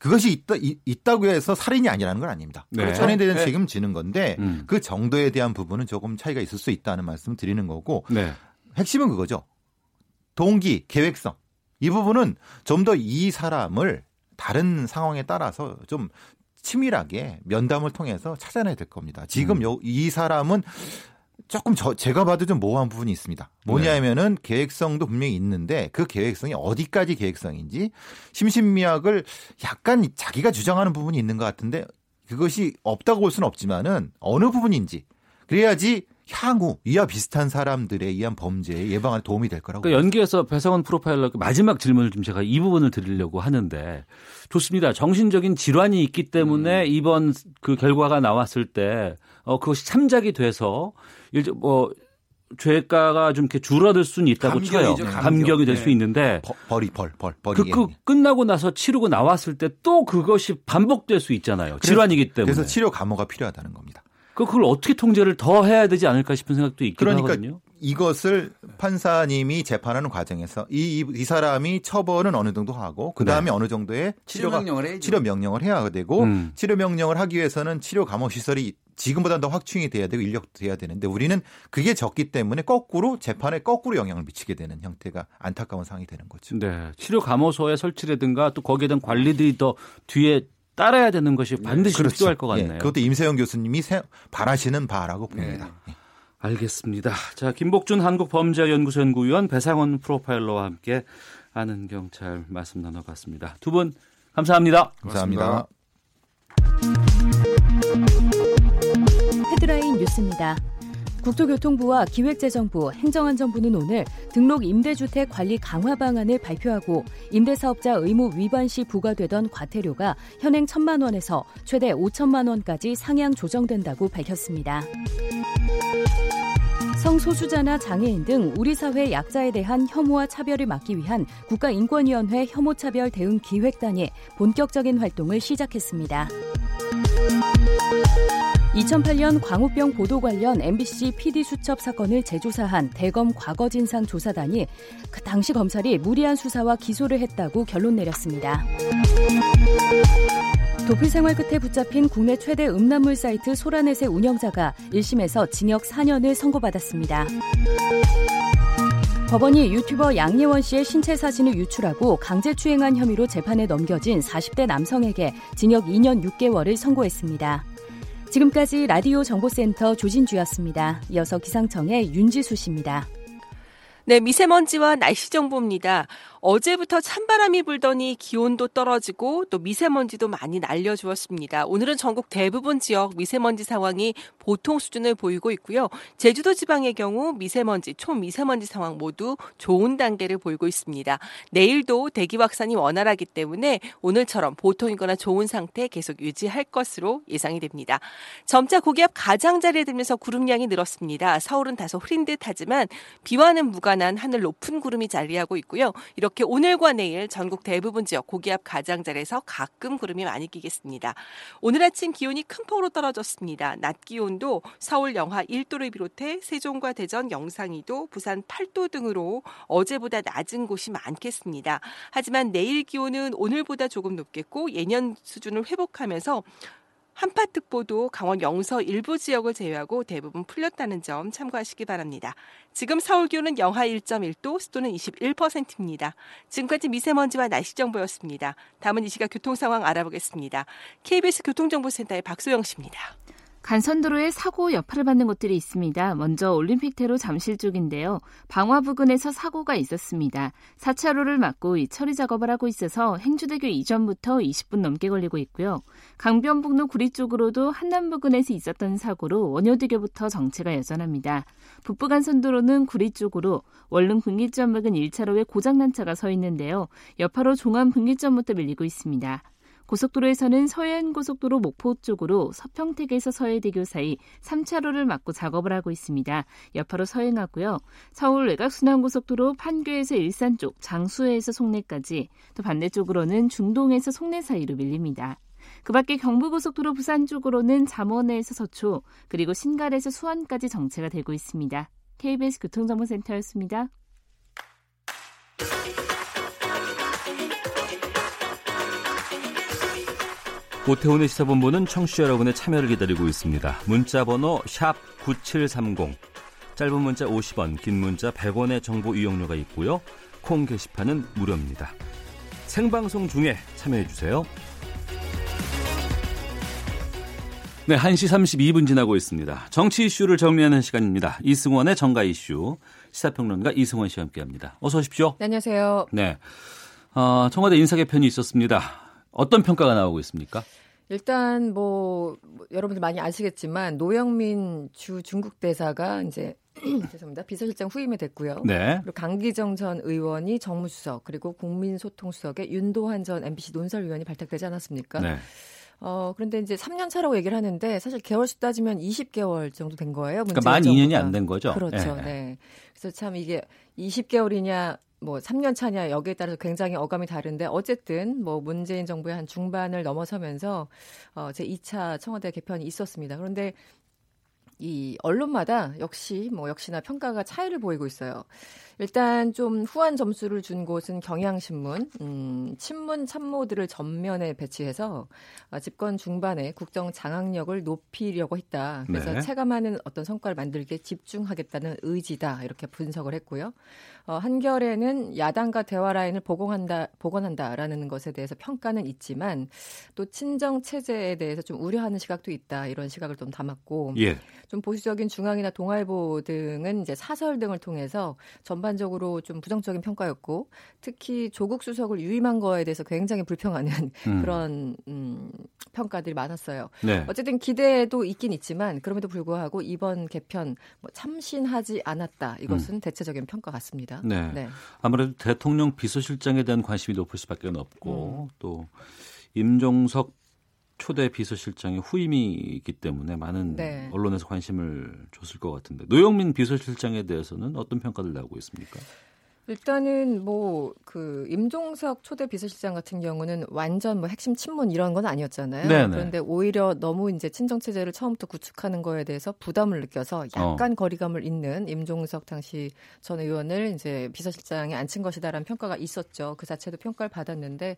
그것이 있다, 있, 다고 해서 살인이 아니라는 건 아닙니다. 네. 살인에 대한 네. 책임을 지는 건데 음. 그 정도에 대한 부분은 조금 차이가 있을 수 있다는 말씀 을 드리는 거고 네. 핵심은 그거죠. 동기, 계획성. 이 부분은 좀 더 이 사람을 다른 상황에 따라서 좀 치밀하게 면담을 통해서 찾아내야 될 겁니다. 지금 음. 요, 이 사람은 조금 저, 제가 봐도 좀 모호한 부분이 있습니다. 뭐냐면은 계획성도 분명히 있는데 그 계획성이 어디까지 계획성인지 심신미약을 약간 자기가 주장하는 부분이 있는 것 같은데 그것이 없다고 볼 수는 없지만은 어느 부분인지 그래야지 향후 이와 비슷한 사람들에 의한 범죄 예방에 도움이 될 거라고. 그러니까 연기에서 배상원 프로파일러 마지막 질문을 좀 제가 이 부분을 드리려고 하는데 좋습니다. 정신적인 질환이 있기 때문에 이번 그 결과가 나왔을 때 어, 그것이 참작이 돼서 일뭐 죄가가 좀 이렇게 줄어들 수는 있다고 쳐요. 감경이죠, 감경. 감경이 될수 네. 있는데 벌, 벌이 벌, 벌, 벌이. 그, 그 끝나고 나서 치르고 나왔을 때 또 그것이 반복될 수 있잖아요. 질환이기 때문에. 그래서 치료 감호가 필요하다는 겁니다. 그 그걸 어떻게 통제를 더 해야 되지 않을까 싶은 생각도 있긴 그러니까 하거든요. 이것을 판사님이 재판하는 과정에서 이, 이, 이 사람이 처벌은 어느 정도 하고 그 다음에 네. 어느 정도의 치료 치료가 명령을. 치료 명령을 해야 되고 음. 치료 명령을 하기 위해서는 치료 감호 시설이 지금보다 더 확충이 돼야 되고 인력도 돼야 되는데 우리는 그게 적기 때문에 거꾸로 재판에 거꾸로 영향을 미치게 되는 형태가 안타까운 상황이 되는 거죠. 네. 치료 감호소의 설치라든가 또 거기에 대한 관리들이 더 뒤에 따라야 되는 것이 반드시 좀 필요할 것 예, 같네요. 그것도 임세영 교수님이 세- 바라시는 바라고 봅니다. 예. 알겠습니다. 자, 김복준 한국범죄연구소 연구위원 배상원 프로파일러와 함께 아는 경찰 말씀 나눠봤습니다. 두 분 감사합니다. 감사합니다. 헤드라인 뉴스입니다. 국토교통부와 기획재정부, 행정안전부는 오늘 등록 임대주택 관리 강화 방안을 발표하고 임대사업자 의무 위반 시 부과되던 과태료가 현행 1천만 원에서 최대 5천만 원까지 상향 조정된다고 밝혔습니다. 성소수자나 장애인 등 우리 사회 약자에 대한 혐오와 차별을 막기 위한 국가인권위원회 혐오차별 대응 기획단이 본격적인 활동을 시작했습니다. 2008년 광우병 보도 관련 MBC PD 수첩 사건을 재조사한 대검 과거진상 조사단이 그 당시 검찰이 무리한 수사와 기소를 했다고 결론 내렸습니다. 도피 생활 끝에 붙잡힌 국내 최대 음란물 사이트 소라넷의 운영자가 1심에서 징역 4년을 선고받았습니다. 법원이 유튜버 양예원 씨의 신체 사진을 유출하고 강제추행한 혐의로 재판에 넘겨진 40대 남성에게 징역 2년 6개월을 선고했습니다. 지금까지 라디오 정보센터 조진주였습니다. 이어서 기상청의 윤지수 씨입니다. 네, 미세먼지와 날씨 정보입니다. 어제부터 찬바람이 불더니 기온도 떨어지고 또 미세먼지도 많이 날려주었습니다. 오늘은 전국 대부분 지역 미세먼지 상황이 보통 수준을 보이고 있고요. 제주도 지방의 경우 미세먼지, 초미세먼지 상황 모두 좋은 단계를 보이고 있습니다. 내일도 대기 확산이 원활하기 때문에 오늘처럼 보통이거나 좋은 상태 계속 유지할 것으로 예상이 됩니다. 점차 고기압 가장자리에 들면서 구름량이 늘었습니다. 서울은 다소 흐린 듯 하지만 비와는 무관한 하늘 높은 구름이 자리하고 있고요. 이렇게 오늘과 내일 전국 대부분 지역 고기압 가장자리에서 가끔 구름이 많이 끼겠습니다. 오늘 아침 기온이 큰 폭으로 떨어졌습니다. 낮 기온도 서울 영하 1도를 비롯해 세종과 대전, 영상 2도, 부산 8도 등으로 어제보다 낮은 곳이 많겠습니다. 하지만 내일 기온은 오늘보다 조금 높겠고 예년 수준을 회복하면서 한파특보도 강원 영서 일부 지역을 제외하고 대부분 풀렸다는 점 참고하시기 바랍니다. 지금 서울 기온은 영하 1.1도, 습도는 21%입니다. 지금까지 미세먼지와 날씨 정보였습니다. 다음은 이 시각 교통 상황 알아보겠습니다. KBS 교통정보센터의 박소영 씨입니다. 간선도로에 사고 여파를 받는 곳들이 있습니다. 먼저 올림픽대로 잠실 쪽인데요. 방화 부근에서 사고가 있었습니다. 4차로를 막고 이 처리 작업을 하고 있어서 행주대교 이전부터 20분 넘게 걸리고 있고요. 강변북로 구리 쪽으로도 한남 부근에서 있었던 사고로 원효대교부터 정체가 여전합니다. 북부간선도로는 구리 쪽으로 원룸 분기점 부근 1차로에 고장난 차가 서 있는데요. 여파로 종암 분기점부터 밀리고 있습니다. 고속도로에서는 서해안고속도로 목포 쪽으로 서평택에서 서해대교 사이 3차로를 막고 작업을 하고 있습니다. 여파로 서행하고요. 서울 외곽순환고속도로 판교에서 일산 쪽, 장수에서 송내까지, 또 반대쪽으로는 중동에서 송내 사이로 밀립니다. 그 밖에 경부고속도로 부산 쪽으로는 잠원에서 서초, 그리고 신갈에서 수원까지 정체가 되고 있습니다. KBS 교통정보센터였습니다. 오태훈의 시사본부는 청취자 여러분의 참여를 기다리고 있습니다. 문자 번호 9730, 짧은 문자 50원, 긴 문자 100원의 정보 이용료가 있고요. 콩 게시판은 무료입니다. 생방송 중에 참여해 주세요. 네, 1시 32분 지나고 있습니다. 정치 이슈를 정리하는 시간입니다. 이승원의 정가 이슈 시사평론가 이승원 씨와 함께합니다. 어서 오십시오. 네, 안녕하세요. 네, 어, 청와대 인사 개편이 있었습니다. 어떤 평가가 나오고 있습니까? 일단 뭐, 뭐 여러분들 많이 아시겠지만 노영민 주 중국 대사가 이제 [CLEARS THROAT] 죄송합니다. 비서실장 후임이 됐고요. 네. 그리고 강기정 전 의원이 정무수석 그리고 국민소통수석에 윤도한 전 MBC 논설위원이 발탁되지 않았습니까? 네. 어, 그런데 이제 3년 차라고 얘기를 하는데 사실 개월수 따지면 20개월 정도 된 거예요. 그러니까 만 2년이 안 된 거죠. 그렇죠. 네. 네. 그래서 참 이게 20개월이냐 뭐 3년 차냐 여기에 따라서 굉장히 어감이 다른데 어쨌든 뭐 문재인 정부의 한 중반을 넘어서면서 어, 제 2차 청와대 개편이 있었습니다. 그런데 이 언론마다 역시 뭐 역시나 평가가 차이를 보이고 있어요. 일단 좀 후한 점수를 준 곳은 경향신문, 음, 친문 참모들을 전면에 배치해서 아, 집권 중반에 국정 장악력을 높이려고 했다. 그래서 네. 체감하는 어떤 성과를 만들기에 집중하겠다는 의지다 이렇게 분석을 했고요. 어, 한결에는 야당과 대화 라인을 복원한다, 복원한다라는 것에 대해서 평가는 있지만 또 친정 체제에 대해서 좀 우려하는 시각도 있다 이런 시각을 좀 담았고 예. 좀 보수적인 중앙이나 동아일보 등은 이제 사설 등을 통해서 전반 적으로 좀 부정적인 평가였고 특히 조국 수석을 유임한 거에 대해서 굉장히 불평하는 음. 그런 음, 평가들이 많았어요. 네. 어쨌든 기대도 있긴 있지만 그럼에도 불구하고 이번 개편 뭐 참신하지 않았다 이것은 대체적인 평가 같습니다. 네. 아무래도 대통령 비서실장에 대한 관심이 높을 수밖에 음. 없고 또 임종석 초대 비서실장의 후임이기 때문에 많은 네. 언론에서 관심을 줬을 것 같은데 노영민 비서실장에 대해서는 어떤 평가들 나오고 있습니까? 일단은 뭐 그 임종석 초대 비서실장 같은 경우는 완전 뭐 핵심 친문 이런 건 아니었잖아요. 네네. 그런데 오히려 너무 이제 친정 체제를 처음부터 구축하는 거에 대해서 부담을 느껴서 약간 거리감을 잇는 임종석 당시 전 의원을 이제 비서실장에 앉힌 것이다라는 평가가 있었죠. 그 자체도 평가를 받았는데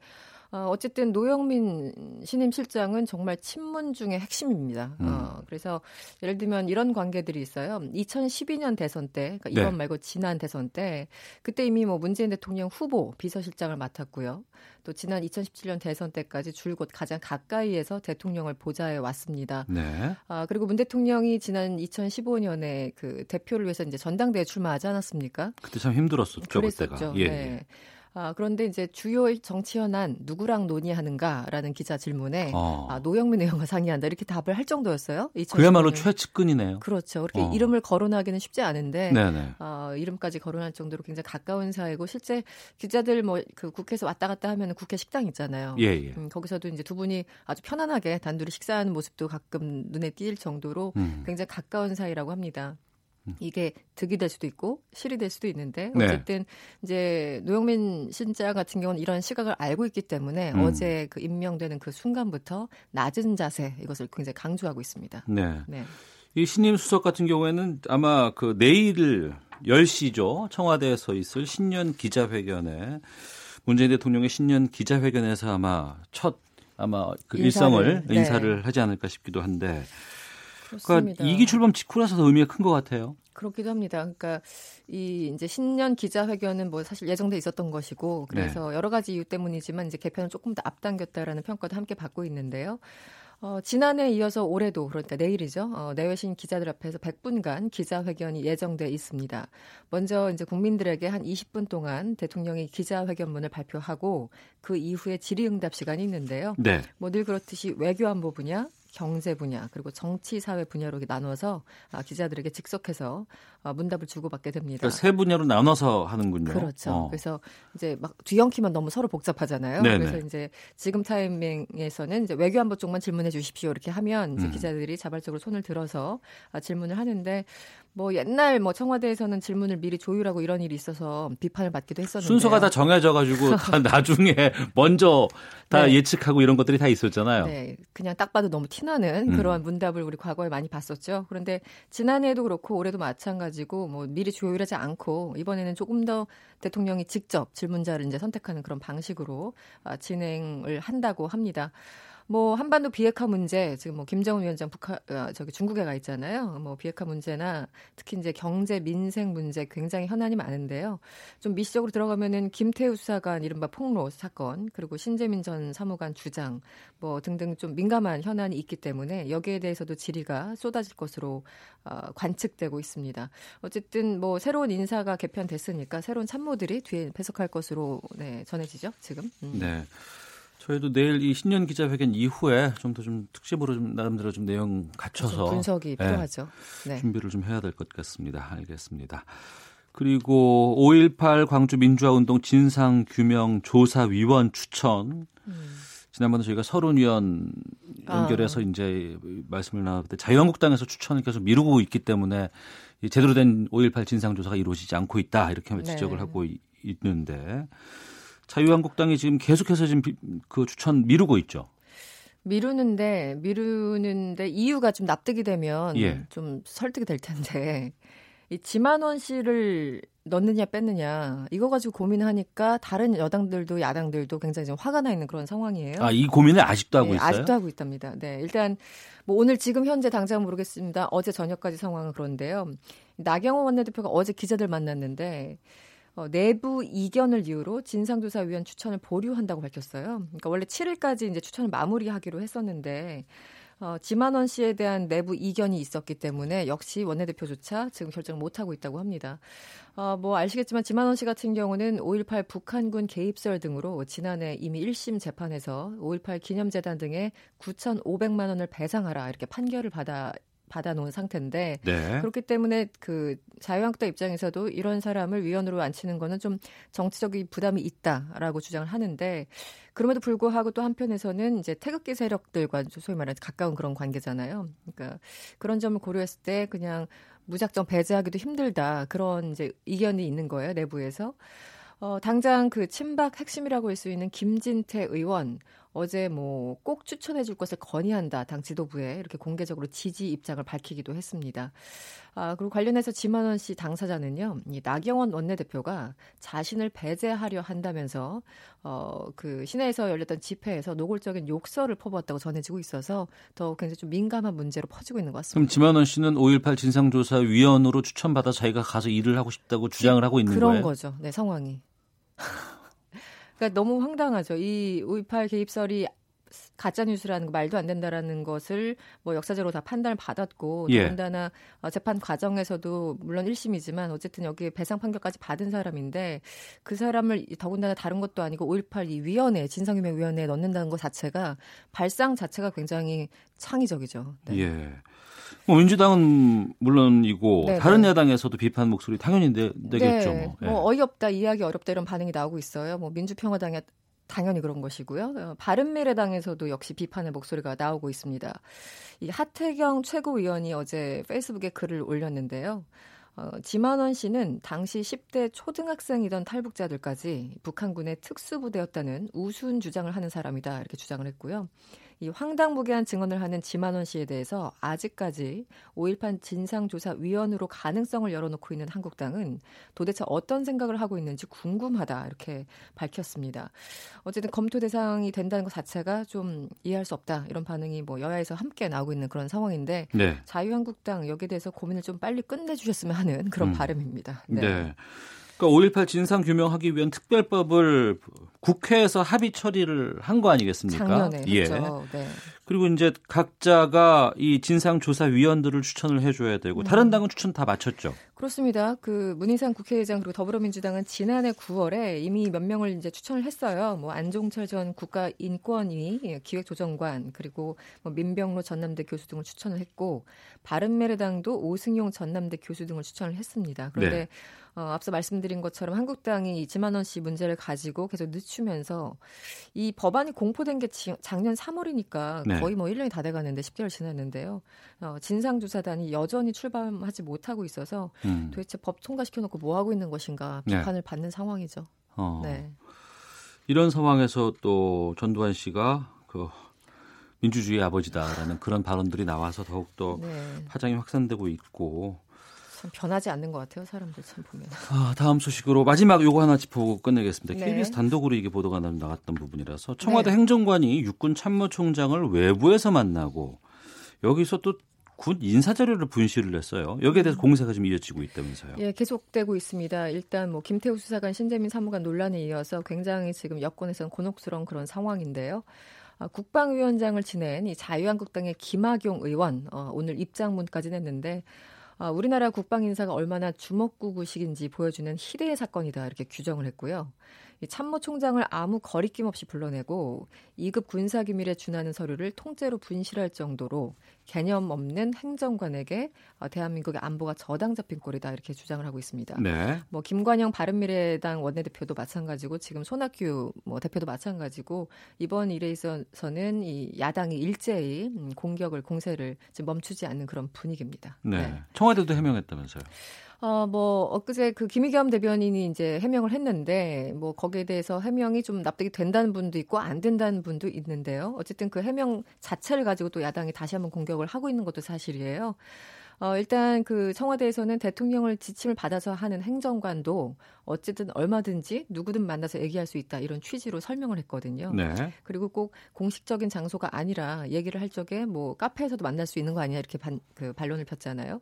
어, 어쨌든 노영민 신임 실장은 정말 친문 중의 핵심입니다. 음. 어, 그래서 예를 들면 이런 관계들이 있어요. 2012년 대선 때, 그러니까 이번 네. 말고 지난 대선 때, 그때 이미 뭐 문재인 대통령 후보 비서실장을 맡았고요. 또 지난 2017년 대선 때까지 줄곧 가장 가까이에서 대통령을 보좌해 왔습니다. 네. 아, 그리고 문 대통령이 지난 2015년에 그 대표를 위해서 이제 전당대회 출마하지 않았습니까? 그때 참 힘들었었죠 그랬었죠. 그때가. 예. 네. 아, 그런데 이제 주요 정치 현안 누구랑 논의하는가라는 기자 질문에 어. 아, 노영민 의원과 상의한다 이렇게 답을 할 정도였어요. 2015년. 그야말로 최측근이네요. 그렇죠. 그렇게 어. 이름을 거론하기는 쉽지 않은데 네네. 어, 이름까지 거론할 정도로 굉장히 가까운 사이고 실제 기자들 뭐 그 국회에서 왔다 갔다 하면 국회 식당 있잖아요. 예, 예. 음, 거기서도 이제 두 분이 아주 편안하게 단둘이 식사하는 모습도 가끔 눈에 띌 정도로 음. 굉장히 가까운 사이라고 합니다. 이게 득이 될 수도 있고 실이 될 수도 있는데 네. 어쨌든 이제 노영민 신자 같은 경우는 이런 시각을 알고 있기 때문에 음. 어제 그 임명되는 그 순간부터 낮은 자세 이것을 굉장히 강조하고 있습니다. 네. 네. 이 신임 수석 같은 경우에는 아마 그 내일 10시죠. 청와대에서 있을 신년 기자회견에 문재인 대통령의 신년 기자회견에서 아마 첫 아마 그 인사를, 일성을 네. 인사를 하지 않을까 싶기도 한데 그렇습니다. 그러니까 이기 출범 직후라서 더 의미가 큰 것 같아요. 그렇기도 합니다. 그러니까 이 이제 신년 기자회견은 뭐 사실 예정돼 있었던 것이고 그래서 네. 여러 가지 이유 때문이지만 이제 개편을 조금 더 앞당겼다라는 평가도 함께 받고 있는데요. 어, 지난해 이어서 올해도 그러니까 내일이죠. 어, 내외신 기자들 앞에서 100분간 기자회견이 예정돼 있습니다. 먼저 이제 국민들에게 한 20분 동안 대통령이 기자회견문을 발표하고 그 이후에 질의응답 시간이 있는데요. 네. 뭐늘 그렇듯이 외교안보 분야, 경제 분야 그리고 정치 사회 분야로 나눠서 아, 기자들에게 직속해서 아, 문답을 주고받게 됩니다. 그러니까 세 분야로 나눠서 하는군요. 그렇죠. 어. 그래서 이제 막 뒤엉키면 너무 서로 복잡하잖아요. 네네. 그래서 이제 지금 타이밍에서는 이제 외교 안보 쪽만 질문해 주십시오 이렇게 하면 이제 음. 기자들이 자발적으로 손을 들어서 아, 질문을 하는데 뭐 옛날 뭐 청와대에서는 질문을 미리 조율하고 이런 일이 있어서 비판을 받기도 했었는데 순서가 다 정해져 가지고 [LAUGHS] 다 나중에 먼저 다 네. 예측하고 이런 것들이 다 있었잖아요. 네, 그냥 딱 봐도 너무 티나는 음. 그러한 문답을 우리 과거에 많이 봤었죠. 그런데 지난해에도 그렇고 올해도 마찬가지고 뭐 미리 조율하지 않고 이번에는 조금 더 대통령이 직접 질문자를 이제 선택하는 그런 방식으로 아, 진행을 한다고 합니다. 뭐 한반도 비핵화 문제 지금 뭐 김정은 위원장 북한 어, 저기 중국에 가 있잖아요. 뭐 비핵화 문제나 특히 이제 경제 민생 문제 굉장히 현안이 많은데요. 좀 미시적으로 들어가면은 김태우 수사관 이른바 폭로 사건 그리고 신재민 전 사무관 주장 뭐 등등 좀 민감한 현안이 있기 때문에 여기에 대해서도 질의가 쏟아질 것으로 어, 관측되고 있습니다. 어쨌든 뭐 새로운 인사가 개편됐으니까 새로운 참모들이 뒤에 배석할 것으로 네, 전해지죠 지금. 음. 네. 저희도 내일 이 신년 기자회견 이후에 좀더좀 특집으로 좀 나름대로 좀 내용 갖춰서 분석이 필요하죠. 네, 준비를 좀 해야 될 것 같습니다. 알겠습니다. 그리고 5.18 광주 민주화운동 진상규명 조사위원 추천. 음. 지난번에 저희가 서른위원 연결해서 아. 이제 말씀을 나눴는데 자유한국당에서 추천을 계속 미루고 있기 때문에 제대로 된 5.18 진상조사가 이루어지지 않고 있다 이렇게 네. 지적을 하고 있는데 자유한국당이 지금 계속해서 지금 그 추천 미루고 있죠. 미루는데 미루는데 이유가 좀 납득이 되면 예. 좀 설득이 될 텐데 이 지만원 씨를 넣느냐 뺐느냐 이거 가지고 고민하니까 다른 여당들도 야당들도 굉장히 좀 화가 나 있는 그런 상황이에요. 아 이 고민을 아직도 하고 네, 있어요? 아직도 하고 있답니다. 네 일단 뭐 오늘 지금 현재 당장 모르겠습니다. 어제 저녁까지 상황은 그런데요. 나경원 원내대표가 어제 기자들 만났는데 어, 내부 이견을 이유로 진상조사위원 추천을 보류한다고 밝혔어요. 그러니까 원래 7일까지 이제 추천을 마무리하기로 했었는데 어, 지만원 씨에 대한 내부 이견이 있었기 때문에 역시 원내대표조차 지금 결정을 못하고 있다고 합니다. 어, 뭐 아시겠지만 지만원 씨 같은 경우는 5.18 북한군 개입설 등으로 지난해 이미 1심 재판에서 5.18 기념재단 등에 9,500만 원을 배상하라 이렇게 판결을 받아 받아놓은 상태인데 네. 그렇기 때문에 그 자유한국당 입장에서도 이런 사람을 위원으로 앉히는 거는 좀 정치적인 부담이 있다라고 주장을 하는데 그럼에도 불구하고 또 한편에서는 이제 태극기 세력들과 소위 말하는 가까운 그런 관계잖아요. 그러니까 그런 점을 고려했을 때 그냥 무작정 배제하기도 힘들다 그런 이제 이견이 있는 거예요 내부에서. 어, 당장 그 친박 핵심이라고 할 수 있는 김진태 의원 어제 뭐 꼭 추천해 줄 것을 건의한다. 당 지도부에 이렇게 공개적으로 지지 입장을 밝히기도 했습니다. 아, 그리고 관련해서 지만원 씨 당사자는요. 이 나경원 원내대표가 자신을 배제하려 한다면서 어, 그 시내에서 열렸던 집회에서 노골적인 욕설을 퍼부었다고 전해지고 있어서 더 굉장히 좀 민감한 문제로 퍼지고 있는 것 같습니다. 그럼 지만원 씨는 5.18 진상조사 위원으로 추천받아 자기가 가서 일을 하고 싶다고 주장을 하고 있는 그런 거예요? 그런 거죠. 네, 상황이. 그러니까 너무 황당하죠. 이 5.18 개입설이 가짜 뉴스라는 거 말도 안 된다라는 것을 뭐 역사적으로 다 판단을 받았고 예. 더군다나 어, 재판 과정에서도 물론 1심이지만 어쨌든 여기 배상 판결까지 받은 사람인데 그 사람을 더군다나 다른 것도 아니고 5.18 이 위원회 진상규명 위원회에 넣는다는 것 자체가 발상 자체가 굉장히 창의적이죠. 네. 예. 뭐 민주당은 물론이고 네네. 다른 네. 야당에서도 비판 목소리 당연히 내, 겠죠 네. 뭐. 뭐 어이없다, 이해하기 어렵다 이런 반응이 나오고 있어요. 뭐 민주평화당에 당연히 그런 것이고요. 어, 바른미래당에서도 역시 비판의 목소리가 나오고 있습니다. 이 하태경 최고위원이 어제 페이스북에 글을 올렸는데요. 어, 지만원 씨는 당시 10대 초등학생이던 탈북자들까지 북한군의 특수부대였다는 우스운 주장을 하는 사람이다 이렇게 주장을 했고요. 이 황당무계한 증언을 하는 지만원 씨에 대해서 아직까지 5.18 진상조사위원으로 가능성을 열어놓고 있는 한국당은 도대체 어떤 생각을 하고 있는지 궁금하다 이렇게 밝혔습니다. 어쨌든 검토 대상이 된다는 것 자체가 좀 이해할 수 없다 이런 반응이 뭐 여야에서 함께 나오고 있는 그런 상황인데 네. 자유한국당 여기에 대해서 고민을 좀 빨리 끝내주셨으면 하는 그런 음. 바람입니다. 네. 네. 그러니까 5.18 진상 규명하기 위한 특별법을 국회에서 합의 처리를 한 거 아니겠습니까? 작년에 예. 그렇죠. 네. 그리고 이제 각자가 이 진상조사위원들을 추천을 해줘야 되고 음. 다른 당은 추천 다 마쳤죠. 그렇습니다. 그 문희상 국회의장 그리고 더불어민주당은 지난해 9월에 이미 몇 명을 이제 추천을 했어요. 뭐 안종철 전 국가인권위 기획조정관 그리고 뭐 민병로 전남대 교수 등을 추천을 했고 바른미래당도 오승용 전남대 교수 등을 추천을 했습니다. 그런데 네. 어, 앞서 말씀드린 것처럼 한국당이 이지만 원 씨 문제를 가지고 계속 늦추면서 이 법안이 공포된 게 지, 작년 3월이니까 네. 거의 뭐 1년이 다 돼가는데 10개월 지났는데요. 어, 진상조사단이 여전히 출범하지 못하고 있어서 음. 도대체 법 통과시켜놓고 뭐 하고 있는 것인가 네. 비판을 네. 받는 상황이죠. 어. 네. 이런 상황에서 또 전두환 씨가 그 민주주의 아버지다라는 그런 발언들이 나와서 더욱더 네. 파장이 확산되고 있고 참 변하지 않는 것 같아요. 사람들 참 보면. 아, 다음 소식으로 마지막 요거 하나 짚어보고 끝내겠습니다. 네. KBS 단독으로 이게 보도가 나- 나갔던 부분이라서 청와대 네. 행정관이 육군 참모총장을 외부에서 만나고 여기서 또군 인사 자료를 분실을 했어요. 여기에 대해서 공세가 좀 이어지고 있다면서요. 예, 계속되고 있습니다. 일단 뭐 김태우 수사관, 신재민 사무관 논란에 이어서 굉장히 지금 여권에서는 곤혹스러운 그런 상황인데요. 아, 국방위원장을 지낸 이 자유한국당의 김학용 의원 어, 오늘 입장문까지 냈는데 아, 우리나라 국방 인사가 얼마나 주먹구구식인지 보여주는 희대의 사건이다 이렇게 규정을 했고요. 이 참모총장을 아무 거리낌 없이 불러내고 2급 군사기밀에 준하는 서류를 통째로 분실할 정도로 개념 없는 행정관에게 어, 대한민국의 안보가 저당 잡힌 꼴이다 이렇게 주장을 하고 있습니다. 네. 뭐 김관영 바른미래당 원내대표도 마찬가지고 지금 손학규 뭐 대표도 마찬가지고 이번 일에 있어서는 이 야당이 일제히 음, 공격을 공세를 지금 멈추지 않는 그런 분위기입니다. 네. 청와대도 해명했다면서요. 어, 뭐, 엊그제 그 김희겸 대변인이 이제 해명을 했는데, 뭐, 거기에 대해서 해명이 좀 납득이 된다는 분도 있고, 안 된다는 분도 있는데요. 어쨌든 그 해명 자체를 가지고 또 야당이 다시 한번 공격을 하고 있는 것도 사실이에요. 어, 일단 그 청와대에서는 대통령을 지침을 받아서 하는 행정관도 어쨌든 얼마든지 누구든 만나서 얘기할 수 있다 이런 취지로 설명을 했거든요. 네. 그리고 꼭 공식적인 장소가 아니라 얘기를 할 적에 뭐 카페에서도 만날 수 있는 거 아니냐 이렇게 반, 그 반론을 폈잖아요.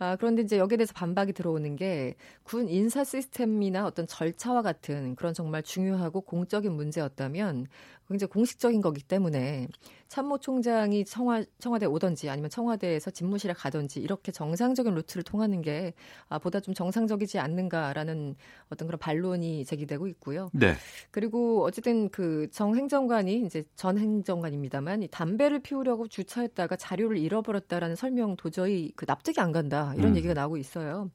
아, 그런데 이제 여기에 대해서 반박이 들어오는 게 군 인사 시스템이나 어떤 절차와 같은 그런 정말 중요하고 공적인 문제였다면 굉장히 공식적인 거기 때문에 참모 총장이 청와, 청와대 오던지 아니면 청와대에서 집무실에 가던지 이렇게 정상적인 루트를 통하는 게 아, 보다 좀 정상적이지 않는가라는 어떤 그런 반론이 제기되고 있고요. 네. 그리고 어쨌든 그 정 행정관이 이제 전 행정관입니다만 이 담배를 피우려고 주차했다가 자료를 잃어버렸다라는 설명 도저히 그 납득이 안 간다 이런 음. 얘기가 나오고 있어요.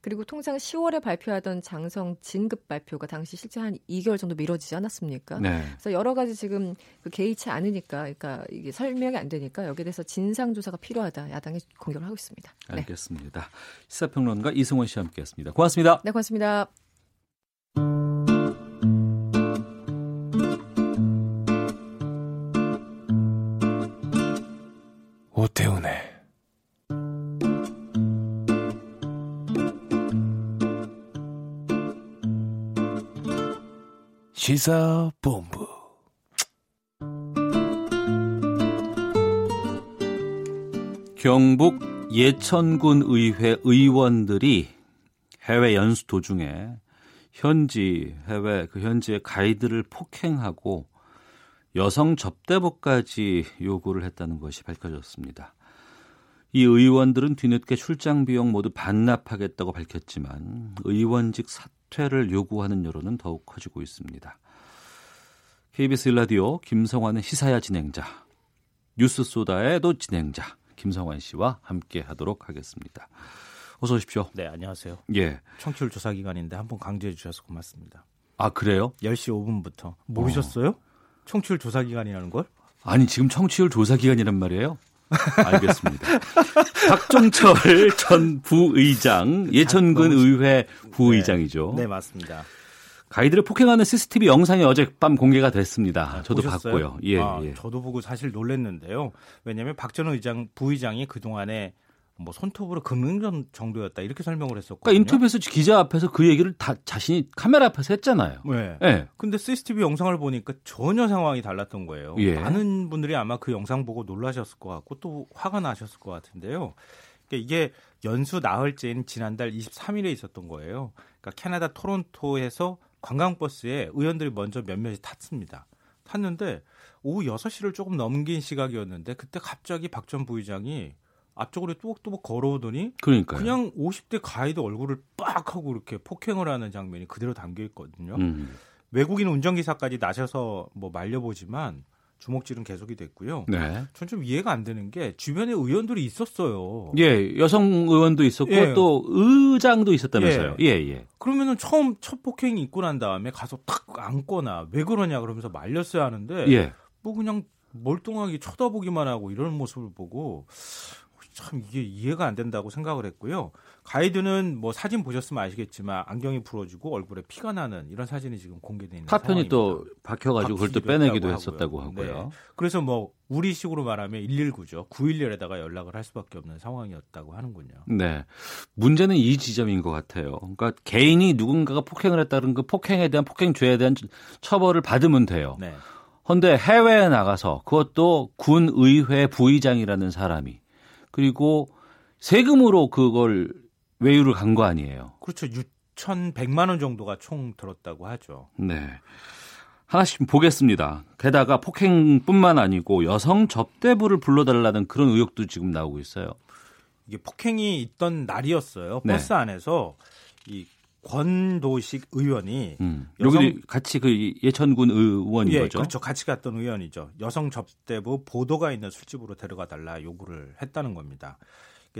그리고 통상 10월에 발표하던 장성 진급 발표가 당시 실제 한 2개월 정도 미뤄지지 않았습니까? 네. 그래서 여러 가지 지금 그 개의치 않으니까, 그러니까 이게 설명이 안 되니까 여기에 대해서 진상 조사가 필요하다 야당이 공격을 하고 있습니다. 네, 알겠습니다. 시사평론가 이승원 씨와 함께 했습니다. 고맙습니다. 네 고맙습니다. 오태훈의 시사본부 경북 예천군 의회 의원들이 해외 연수 도중에 현지 해외 그 현지의 가이드를 폭행하고 여성 접대복까지 요구를 했다는 것이 밝혀졌습니다. 이 의원들은 뒤늦게 출장 비용 모두 반납하겠다고 밝혔지만 의원직 사퇴를 요구하는 여론은 더욱 커지고 있습니다. KBS 일라디오 김성환의 시사야 진행자, 뉴스 소다의 또 진행자 김성환 씨와 함께 하도록 하겠습니다. 어서 오십시오. 네, 안녕하세요. 예. 청취율 조사 기간인데 한번 강조해 주셔서 고맙습니다. 아, 그래요? 10시 5분부터. 모르셨어요? 청취율 조사 기간이라는 걸? 아니, 지금 청취율 조사 기간이란 말이에요? 알겠습니다. [LAUGHS] 박종철 전 부의장, 예천군 의회 부의장이죠. 네, 맞습니다. 가이드를 폭행하는 CCTV 영상이 어젯밤 공개가 됐습니다. 저도 보셨어요? 봤고요. 예, 아, 예. 저도 보고 사실 놀랐는데요. 왜냐하면 박전 의장 부의장이 그 동안에 뭐 손톱으로 금융전 정도였다 이렇게 설명을 했었거든요. 그러니까 인터뷰에서 기자 앞에서 그 얘기를 다 자신이 카메라 앞에서 했잖아요. 네. 예. 근데 CCTV 영상을 보니까 전혀 상황이 달랐던 거예요. 예. 많은 분들이 아마 그 영상 보고 놀라셨을 것 같고 또 화가 나셨을 것 같은데요. 그러니까 이게 연수 나흘째인 지난달 23일에 있었던 거예요. 그러니까 캐나다 토론토에서 관광버스에 의원들이 먼저 몇몇이 탔습니다. 탔는데 오후 6시를 조금 넘긴 시각이었는데 그때 갑자기 박 전 부의장이 앞쪽으로 뚜벅뚜벅 걸어오더니 그러니까요. 그냥 50대 가이드 얼굴을 빡 하고 이렇게 폭행을 하는 장면이 그대로 담겨 있거든요. 음. 외국인 운전기사까지 나셔서 뭐 말려보지만 주먹질은 계속이 됐고요. 네. 전 좀 이해가 안 되는 게 주변에 의원들이 있었어요. 예, 여성 의원도 있었고 예. 또 의장도 있었다면서요. 예, 예. 그러면은 처음 첫 폭행이 있고 난 다음에 가서 탁 안거나 왜 그러냐 그러면서 말렸어야 하는데 예. 뭐 그냥 멀뚱하게 쳐다보기만 하고 이런 모습을 보고 참 이게 이해가 안 된다고 생각을 했고요. 가이드는 뭐 사진 보셨으면 아시겠지만 안경이 부러지고 얼굴에 피가 나는 이런 사진이 지금 공개돼 있는 파편이 또 박혀가지고 그걸 또 빼내기도 했다고 했었다고 하고요. 하고요. 네. 그래서 뭐 우리식으로 말하면 119죠. 911에다가 연락을 할 수밖에 없는 상황이었다고 하는군요. 네. 문제는 이 지점인 것 같아요. 그러니까 개인이 누군가가 폭행을 했다는 그 폭행에 대한 폭행죄에 대한 처벌을 받으면 돼요. 네. 헌데 해외에 나가서 그것도 군 의회 부의장이라는 사람이 그리고 세금으로 그걸 외유를 간 거 아니에요. 그렇죠. 6,100만 원 정도가 총 들었다고 하죠. 네. 하나씩 보겠습니다. 게다가 폭행뿐만 아니고 여성 접대부를 불러달라는 그런 의혹도 지금 나오고 있어요. 이게 폭행이 있던 날이었어요. 네. 버스 안에서 이 권도식 의원이 음. 여성- 같이 그 예천군 의원인 예, 거죠. 그렇죠. 같이 갔던 의원이죠. 여성 접대부 보도가 있는 술집으로 데려가 달라 요구를 했다는 겁니다.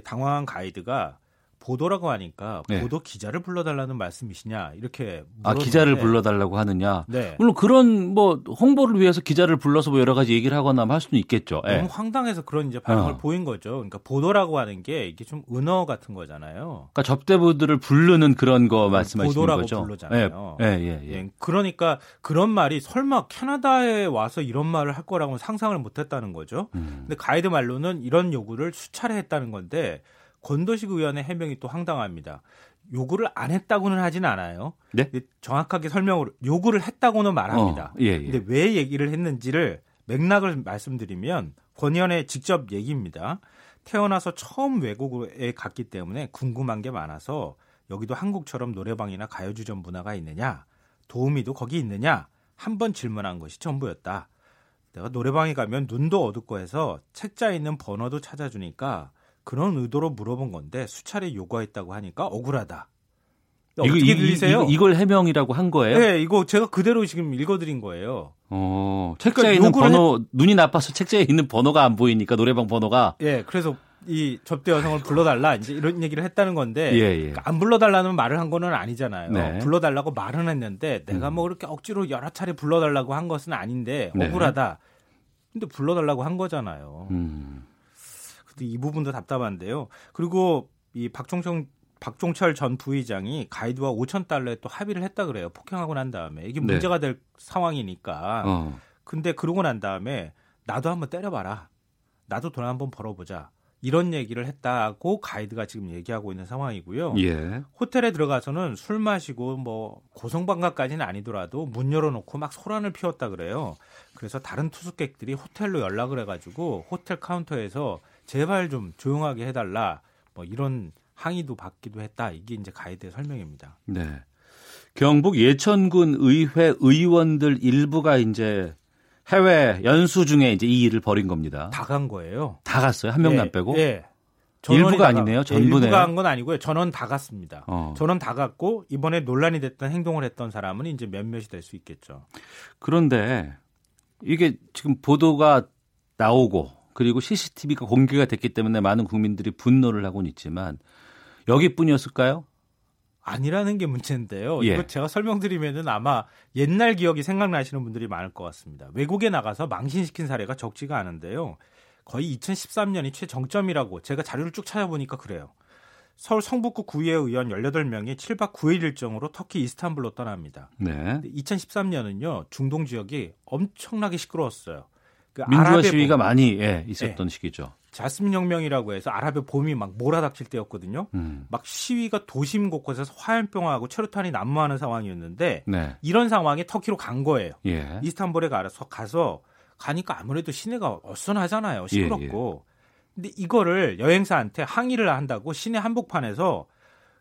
당황한 가이드가 보도라고 하니까 네. 보도 기자를 불러달라는 말씀이시냐 이렇게 아 기자를 불러달라고 하느냐. 네. 물론 그런 뭐 홍보를 위해서 기자를 불러서 뭐 여러 가지 얘기를 하거나 할 수는 있겠죠. 예. 너무 황당해서 그런 이제 반응을 어. 보인 거죠. 그러니까 보도라고 하는 게 이게 좀 은어 같은 거잖아요. 그러니까 접대부들을 부르는 그런 거 말씀하시는 보도라고 거죠. 부르잖아요. 예, 예, 예. 예. 예, 그러니까 그런 말이 설마 캐나다에 와서 이런 말을 할 거라고 상상을 못 했다는 거죠. 음. 근데 가이드 말로는 이런 요구를 수차례 했다는 건데 권도식 의원의 해명이 또 황당합니다. 요구를 안 했다고는 하진 않아요. 네? 정확하게 설명을 요구를 했다고는 말합니다. 어, 예, 예. 근데 왜 얘기를 했는지를 맥락을 말씀드리면 권 의원의 직접 얘기입니다. 태어나서 처음 외국에 갔기 때문에 궁금한 게 많아서 여기도 한국처럼 노래방이나 가요주점 문화가 있느냐, 도우미도 거기 있느냐 한 번 질문한 것이 전부였다. 내가 노래방에 가면 눈도 어둡고 해서 책자에 있는 번호도 찾아주니까 그런 의도로 물어본 건데 수차례 요구했다고 하니까 억울하다. 이거, 어떻게 이- 들리세요? 이거, 이걸 해명이라고 한 거예요? 네, 이거 제가 그대로 지금 읽어드린 거예요. 어, 책자에 그러니까 있는 번호 눈이 나빠서 책자에 있는 번호가 안 보이니까 노래방 번호가 예, 그래서 이 접대 여성을 불러달라 이제 이런 얘기를 했다는 건데 예, 예. 그러니까 안 불러달라는 말을 한 거는 아니잖아요. 네. 불러달라고 말은 했는데 내가 뭐 그렇게 억지로 여러 차례 불러달라고 한 것은 아닌데 네. 억울하다. 근데 불러달라고 한 거잖아요. 음. 이 부분도 답답한데요. 그리고 이 박종철 박종철 전 부의장이 가이드와 5천 달러에 또 합의를 했다 그래요. 폭행하고 난 다음에 이게 네. 문제가 될 상황이니까. 어. 근데 그러고 난 다음에 나도 한번 때려봐라. 나도 돈 한번 벌어보자. 이런 얘기를 했다고 가이드가 지금 얘기하고 있는 상황이고요. 예. 호텔에 들어가서는 술 마시고 뭐 고성방가까지는 아니더라도 문 열어놓고 막 소란을 피웠다 그래요. 그래서 다른 투숙객들이 호텔로 연락을 해가지고 호텔 카운터에서 제발 좀 조용하게 해달라. 뭐 이런 항의도 받기도 했다. 이게 이제 가이드의 설명입니다. 네. 경북 예천군 의회 의원들 일부가 이제 해외 연수 중에 이제 이 일을 벌인 겁니다. 다 간 거예요. 다 갔어요. 한 명도 예, 안 빼고. 예. 일부가 아니네요. 가- 전부네요. 일부가 한 건 아니고요. 전원 다 갔습니다. 어. 전원 다 갔고 이번에 논란이 됐던 행동을 했던 사람은 이제 몇몇이 될 수 있겠죠. 그런데 이게 지금 보도가 나오고 그리고 CCTV가 공개가 됐기 때문에 많은 국민들이 분노를 하고는 있지만 여기뿐이었을까요? 아니라는 게 문제인데요. 예. 이거 제가 설명드리면은 아마 옛날 기억이 생각나시는 분들이 많을 것 같습니다. 외국에 나가서 망신시킨 사례가 적지가 않은데요. 거의 2013년이 최정점이라고 제가 자료를 쭉 찾아보니까 그래요. 서울 성북구 구의회 의원 18명이 7박 9일 일정으로 터키 이스탄불로 떠납니다. 네. 2013년은요 중동 지역이 엄청나게 시끄러웠어요. 그 민주화 시위가 봄, 많이 예, 있었던 시기죠. 자스민 혁명이라고 해서 아랍의 봄이 막 몰아닥칠 때였거든요. 음. 막 시위가 도심 곳곳에서 화염병하고 체류탄이 난무하는 상황이었는데 네. 이런 상황에 터키로 간 거예요. 예. 이스탄불에 가서 가서 가니까 아무래도 시내가 어선하잖아요. 시끄럽고. 근데 이거를 여행사한테 항의를 한다고 시내 한복판에서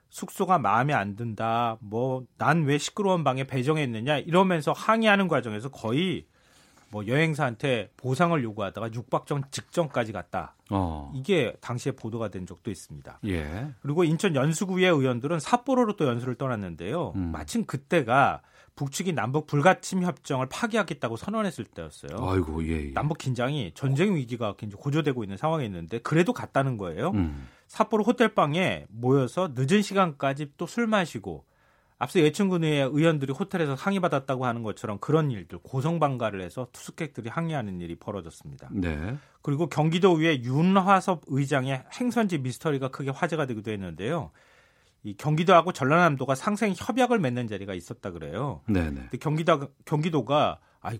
숙소가 마음에 안 든다. 뭐 난 왜 시끄러운 방에 배정했느냐 이러면서 항의하는 과정에서 거의 뭐 여행사한테 보상을 요구하다가 육박전 직전까지 갔다. 어. 이게 당시에 보도가 된 적도 있습니다. 예. 그리고 인천 연수구의 의원들은 삿포로로 또 연수를 떠났는데요. 음. 마침 그때가 북측이 남북 불가침 협정을 파기하겠다고 선언했을 때였어요. 아이고 예. 예. 남북 긴장이 전쟁 위기가 굉장히 고조되고 있는 상황에 있는데 그래도 갔다는 거예요. 음. 삿포로 호텔 방에 모여서 늦은 시간까지 또 술 마시고 앞서 예천군 의회 의원들이 호텔에서 항의받았다고 하는 것처럼 그런 일들 고성방가를 해서 투숙객들이 항의하는 일이 벌어졌습니다. 네. 그리고 경기도의회 윤화섭 의장의 행선지 미스터리가 크게 화제가 되기도 했는데요. 이 경기도하고 전라남도가 상생 협약을 맺는 자리가 있었다 그래요. 네, 네. 근데 경기도 경기도가 아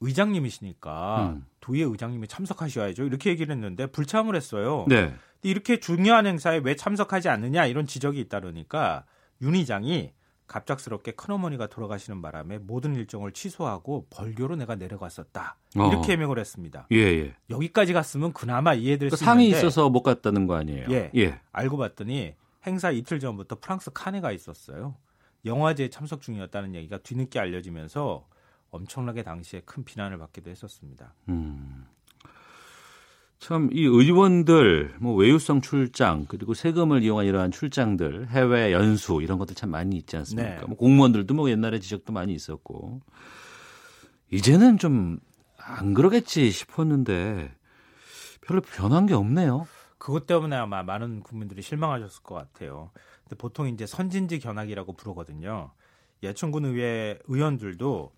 의장님이시니까 음. 도의회 의장님이 참석하셔야죠. 이렇게 얘기를 했는데 불참을 했어요. 네. 근데 이렇게 중요한 행사에 왜 참석하지 않느냐 이런 지적이 잇따르니까 윤 의장이 갑작스럽게 큰어머니가 돌아가시는 바람에 모든 일정을 취소하고 벌교로 내가 내려갔었다. 어. 이렇게 해명을 했습니다. 예, 예. 여기까지 갔으면 그나마 이해될 그수 상이 있는데 있어서 못 갔다는 거 아니에요? 예. 예. 알고 봤더니 행사 이틀 전부터 프랑스 카네가 있었어요. 영화제에 참석 중이었다는 얘기가 뒤늦게 알려지면서 엄청나게 당시에 큰 비난을 받기도 했었습니다. 음. 참 이 의원들 뭐 외유성 출장 그리고 세금을 이용한 이러한 출장들 해외 연수 이런 것들 참 많이 있지 않습니까? 네. 뭐 공무원들도 뭐 옛날에 지적도 많이 있었고 이제는 좀 안 그러겠지 싶었는데 별로 변한 게 없네요. 그것 때문에 아마 많은 국민들이 실망하셨을 것 같아요. 근데 보통 이제 선진지 견학이라고 부르거든요. 예천군 의회 의원들도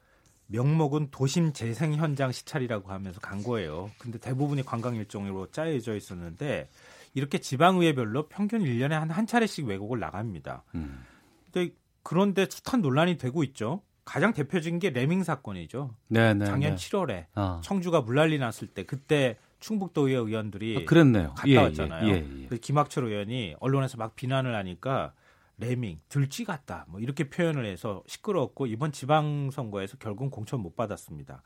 명목은 도심 재생 현장 시찰이라고 하면서 간 거예요. 근데 대부분이 관광 일정으로 짜여져 있었는데 이렇게 지방의회별로 평균 1년에 한 한 차례씩 외국을 나갑니다. 음. 근데 그런데 숱한 논란이 되고 있죠. 가장 대표적인 게 레밍 사건이죠. 네, 네, 작년 네. 7월에 아. 청주가 물난리 났을 때 그때 충북도의회 의원들이 아, 그랬네요. 갔다 예, 예, 왔잖아요. 예, 예. 김학철 의원이 언론에서 막 비난을 하니까 레밍 들쥐 같다 뭐 이렇게 표현을 해서 시끄러웠고 이번 지방선거에서 결국 공천 못 받았습니다.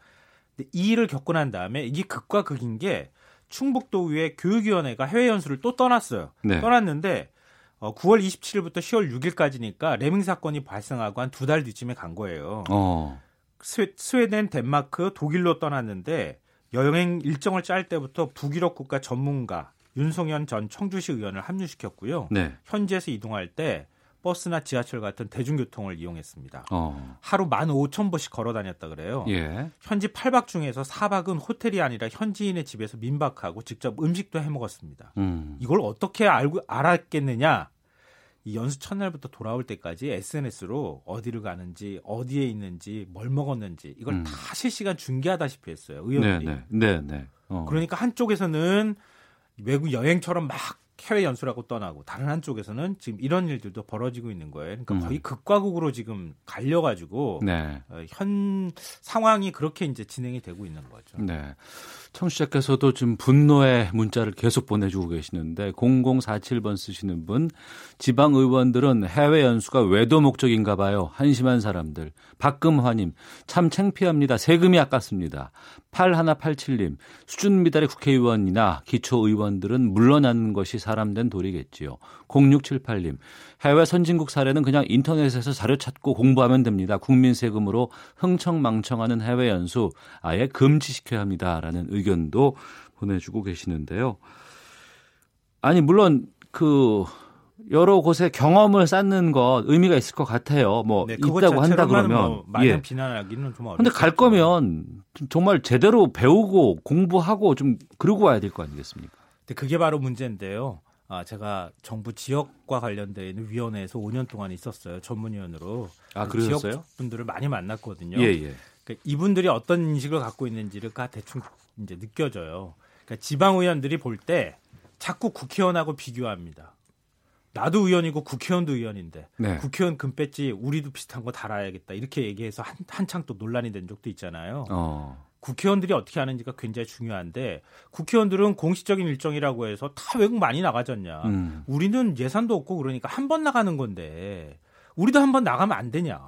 근데 이 일을 겪고 난 다음에 이게 극과 극인 게 충북도의회 교육위원회가 해외 연수를 또 떠났어요. 네. 떠났는데 어, 9월 27일부터 10월 6일까지니까 레밍 사건이 발생하고 한 두 달 뒤쯤에 간 거예요. 어. 스웨, 스웨덴, 덴마크, 독일로 떠났는데 여행 일정을 짤 때부터 북유럽 국가 전문가 윤성현 전 청주시 의원을 합류시켰고요. 네. 현지에서 이동할 때 버스나 지하철 같은 대중교통을 이용했습니다. 어. 하루 15,000보씩 걸어 다녔다 그래요. 예. 현지 8박 중에서 4박은 호텔이 아니라 현지인의 집에서 민박하고 직접 음식도 해 먹었습니다. 음. 이걸 어떻게 알고 알았겠느냐? 이 연수 첫날부터 돌아올 때까지 SNS로 어디를 가는지, 어디에 있는지, 뭘 먹었는지 이걸 음. 다 실시간 중계하다시피 했어요. 네, 의원들이. 네. 네, 네. 어. 그러니까 한쪽에서는 외국 여행처럼 막 해외 연수라고 떠나고 다른 한쪽에서는 지금 이런 일들도 벌어지고 있는 거예요. 그러니까 음. 거의 극과 극으로 지금 갈려가지고 네. 어, 현 상황이 그렇게 이제 진행이 되고 있는 거죠. 네. 청취자께서도 지금 분노의 문자를 계속 보내주고 계시는데 0047번 쓰시는 분 지방 의원들은 해외 연수가 외도 목적인가 봐요. 한심한 사람들. 박금화님 참 창피합니다. 세금이 아깝습니다. 8187님 수준 미달의 국회의원이나 기초의원들은 물러나는 것이 사람된 도리겠지요. 0678님 해외 선진국 사례는 그냥 인터넷에서 자료 찾고 공부하면 됩니다. 국민 세금으로 흥청망청하는 해외 연수 아예 금지시켜야 합니다라는 의견도 보내주고 계시는데요. 아니 물론 그 여러 곳에 경험을 쌓는 것 의미가 있을 것 같아요. 뭐 네, 있다고 한다 그러면 뭐 예. 비난하기는 좀 어렵죠. 근데 갈 거면 좀 정말 제대로 배우고 공부하고 좀 그러고 와야 될 거 아니겠습니까? 근데 그게 바로 문제인데요. 아, 제가 정부 지역과 관련되어 있는 위원회에서 5년 동안 있었어요. 전문위원으로. 아, 그래서 그러셨어요? 지역 분들을 많이 만났거든요. 예, 예. 그러니까 이분들이 어떤 인식을 갖고 있는지를 다 대충 이제 느껴져요. 그러니까 지방 의원들이 볼 때 자꾸 국회의원하고 비교합니다. 나도 의원이고 국회의원도 의원인데 네. 국회의원 금배지 우리도 비슷한 거 달아야겠다 이렇게 얘기해서 한, 한창 또 논란이 된 적도 있잖아요. 어. 국회의원들이 어떻게 하는지가 굉장히 중요한데 국회의원들은 공식적인 일정이라고 해서 다 외국 많이 나가졌냐. 음. 우리는 예산도 없고 그러니까 한 번 나가는 건데 우리도 한 번 나가면 안 되냐.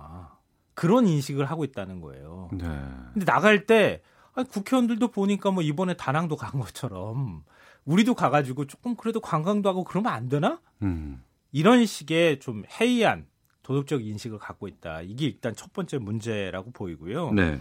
그런 인식을 하고 있다는 거예요. 네. 근데 나갈 때 아니, 국회의원들도 보니까 뭐 이번에 다낭도 간 것처럼 우리도 가가지고 조금 그래도 관광도 하고 그러면 안 되나? 음. 이런 식의 좀 해이한 도덕적 인식을 갖고 있다. 이게 일단 첫 번째 문제라고 보이고요. 네.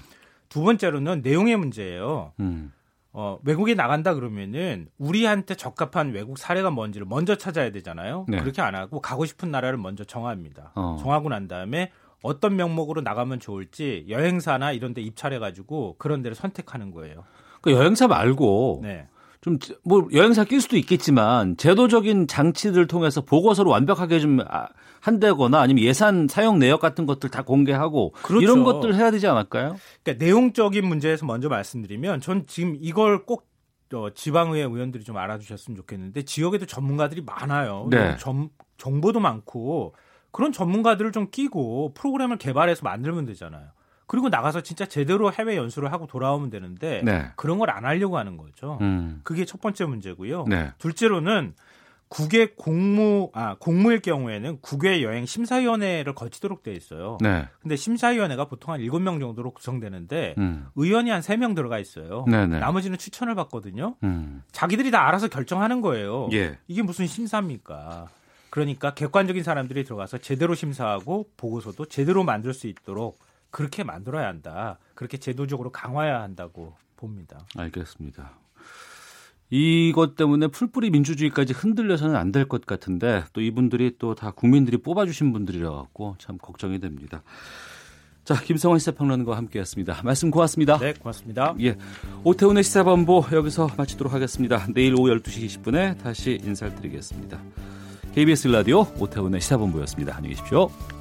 두 번째로는 내용의 문제예요. 음. 어, 외국에 나간다 그러면은 우리한테 적합한 외국 사례가 뭔지를 먼저 찾아야 되잖아요. 네. 그렇게 안 하고 가고 싶은 나라를 먼저 정합니다. 어. 정하고 난 다음에 어떤 명목으로 나가면 좋을지 여행사나 이런 데 입찰해 가지고 그런 데를 선택하는 거예요. 그 여행사 말고 네. 좀뭐 여행사 낄 수도 있겠지만 제도적인 장치들을 통해서 보고서를 완벽하게 좀 아, 한다거나 아니면 예산 사용 내역 같은 것들 다 공개하고 그렇죠. 이런 것들 해야 되지 않을까요? 그러니까 내용적인 문제에서 먼저 말씀드리면 전 지금 이걸 꼭 어, 지방의회 의원들이 좀 알아주셨으면 좋겠는데 지역에도 전문가들이 많아요. 네. 점- 정보도 많고 그런 전문가들을 좀 끼고 프로그램을 개발해서 만들면 되잖아요. 그리고 나가서 진짜 제대로 해외 연수를 하고 돌아오면 되는데 네. 그런 걸 안 하려고 하는 거죠. 음. 그게 첫 번째 문제고요. 네. 둘째로는 국외 공무 아 공무일 경우에는 국외 여행 심사위원회를 거치도록 돼 있어요. 네. 근데 심사위원회가 보통 한 7명 정도로 구성되는데 음. 의원이 한 3명 들어가 있어요. 네네. 나머지는 추천을 받거든요. 음. 자기들이 다 알아서 결정하는 거예요. 예. 이게 무슨 심사입니까? 그러니까 객관적인 사람들이 들어가서 제대로 심사하고 보고서도 제대로 만들 수 있도록 그렇게 만들어야 한다. 그렇게 제도적으로 강화해야 한다고 봅니다. 알겠습니다. 이것 때문에 풀뿌리 민주주의까지 흔들려서는 안 될 것 같은데 또 이분들이 또 다 국민들이 뽑아주신 분들이라 갖고 참 걱정이 됩니다. 자, 김성환 시사평론가와 함께했습니다. 말씀 고맙습니다. 네, 고맙습니다. 예, 오태훈의 시사본부 여기서 마치도록 하겠습니다. 내일 오후 12시 20분에 다시 인사드리겠습니다. KBS 라디오 오태훈의 시사본부였습니다. 안녕히 계십시오.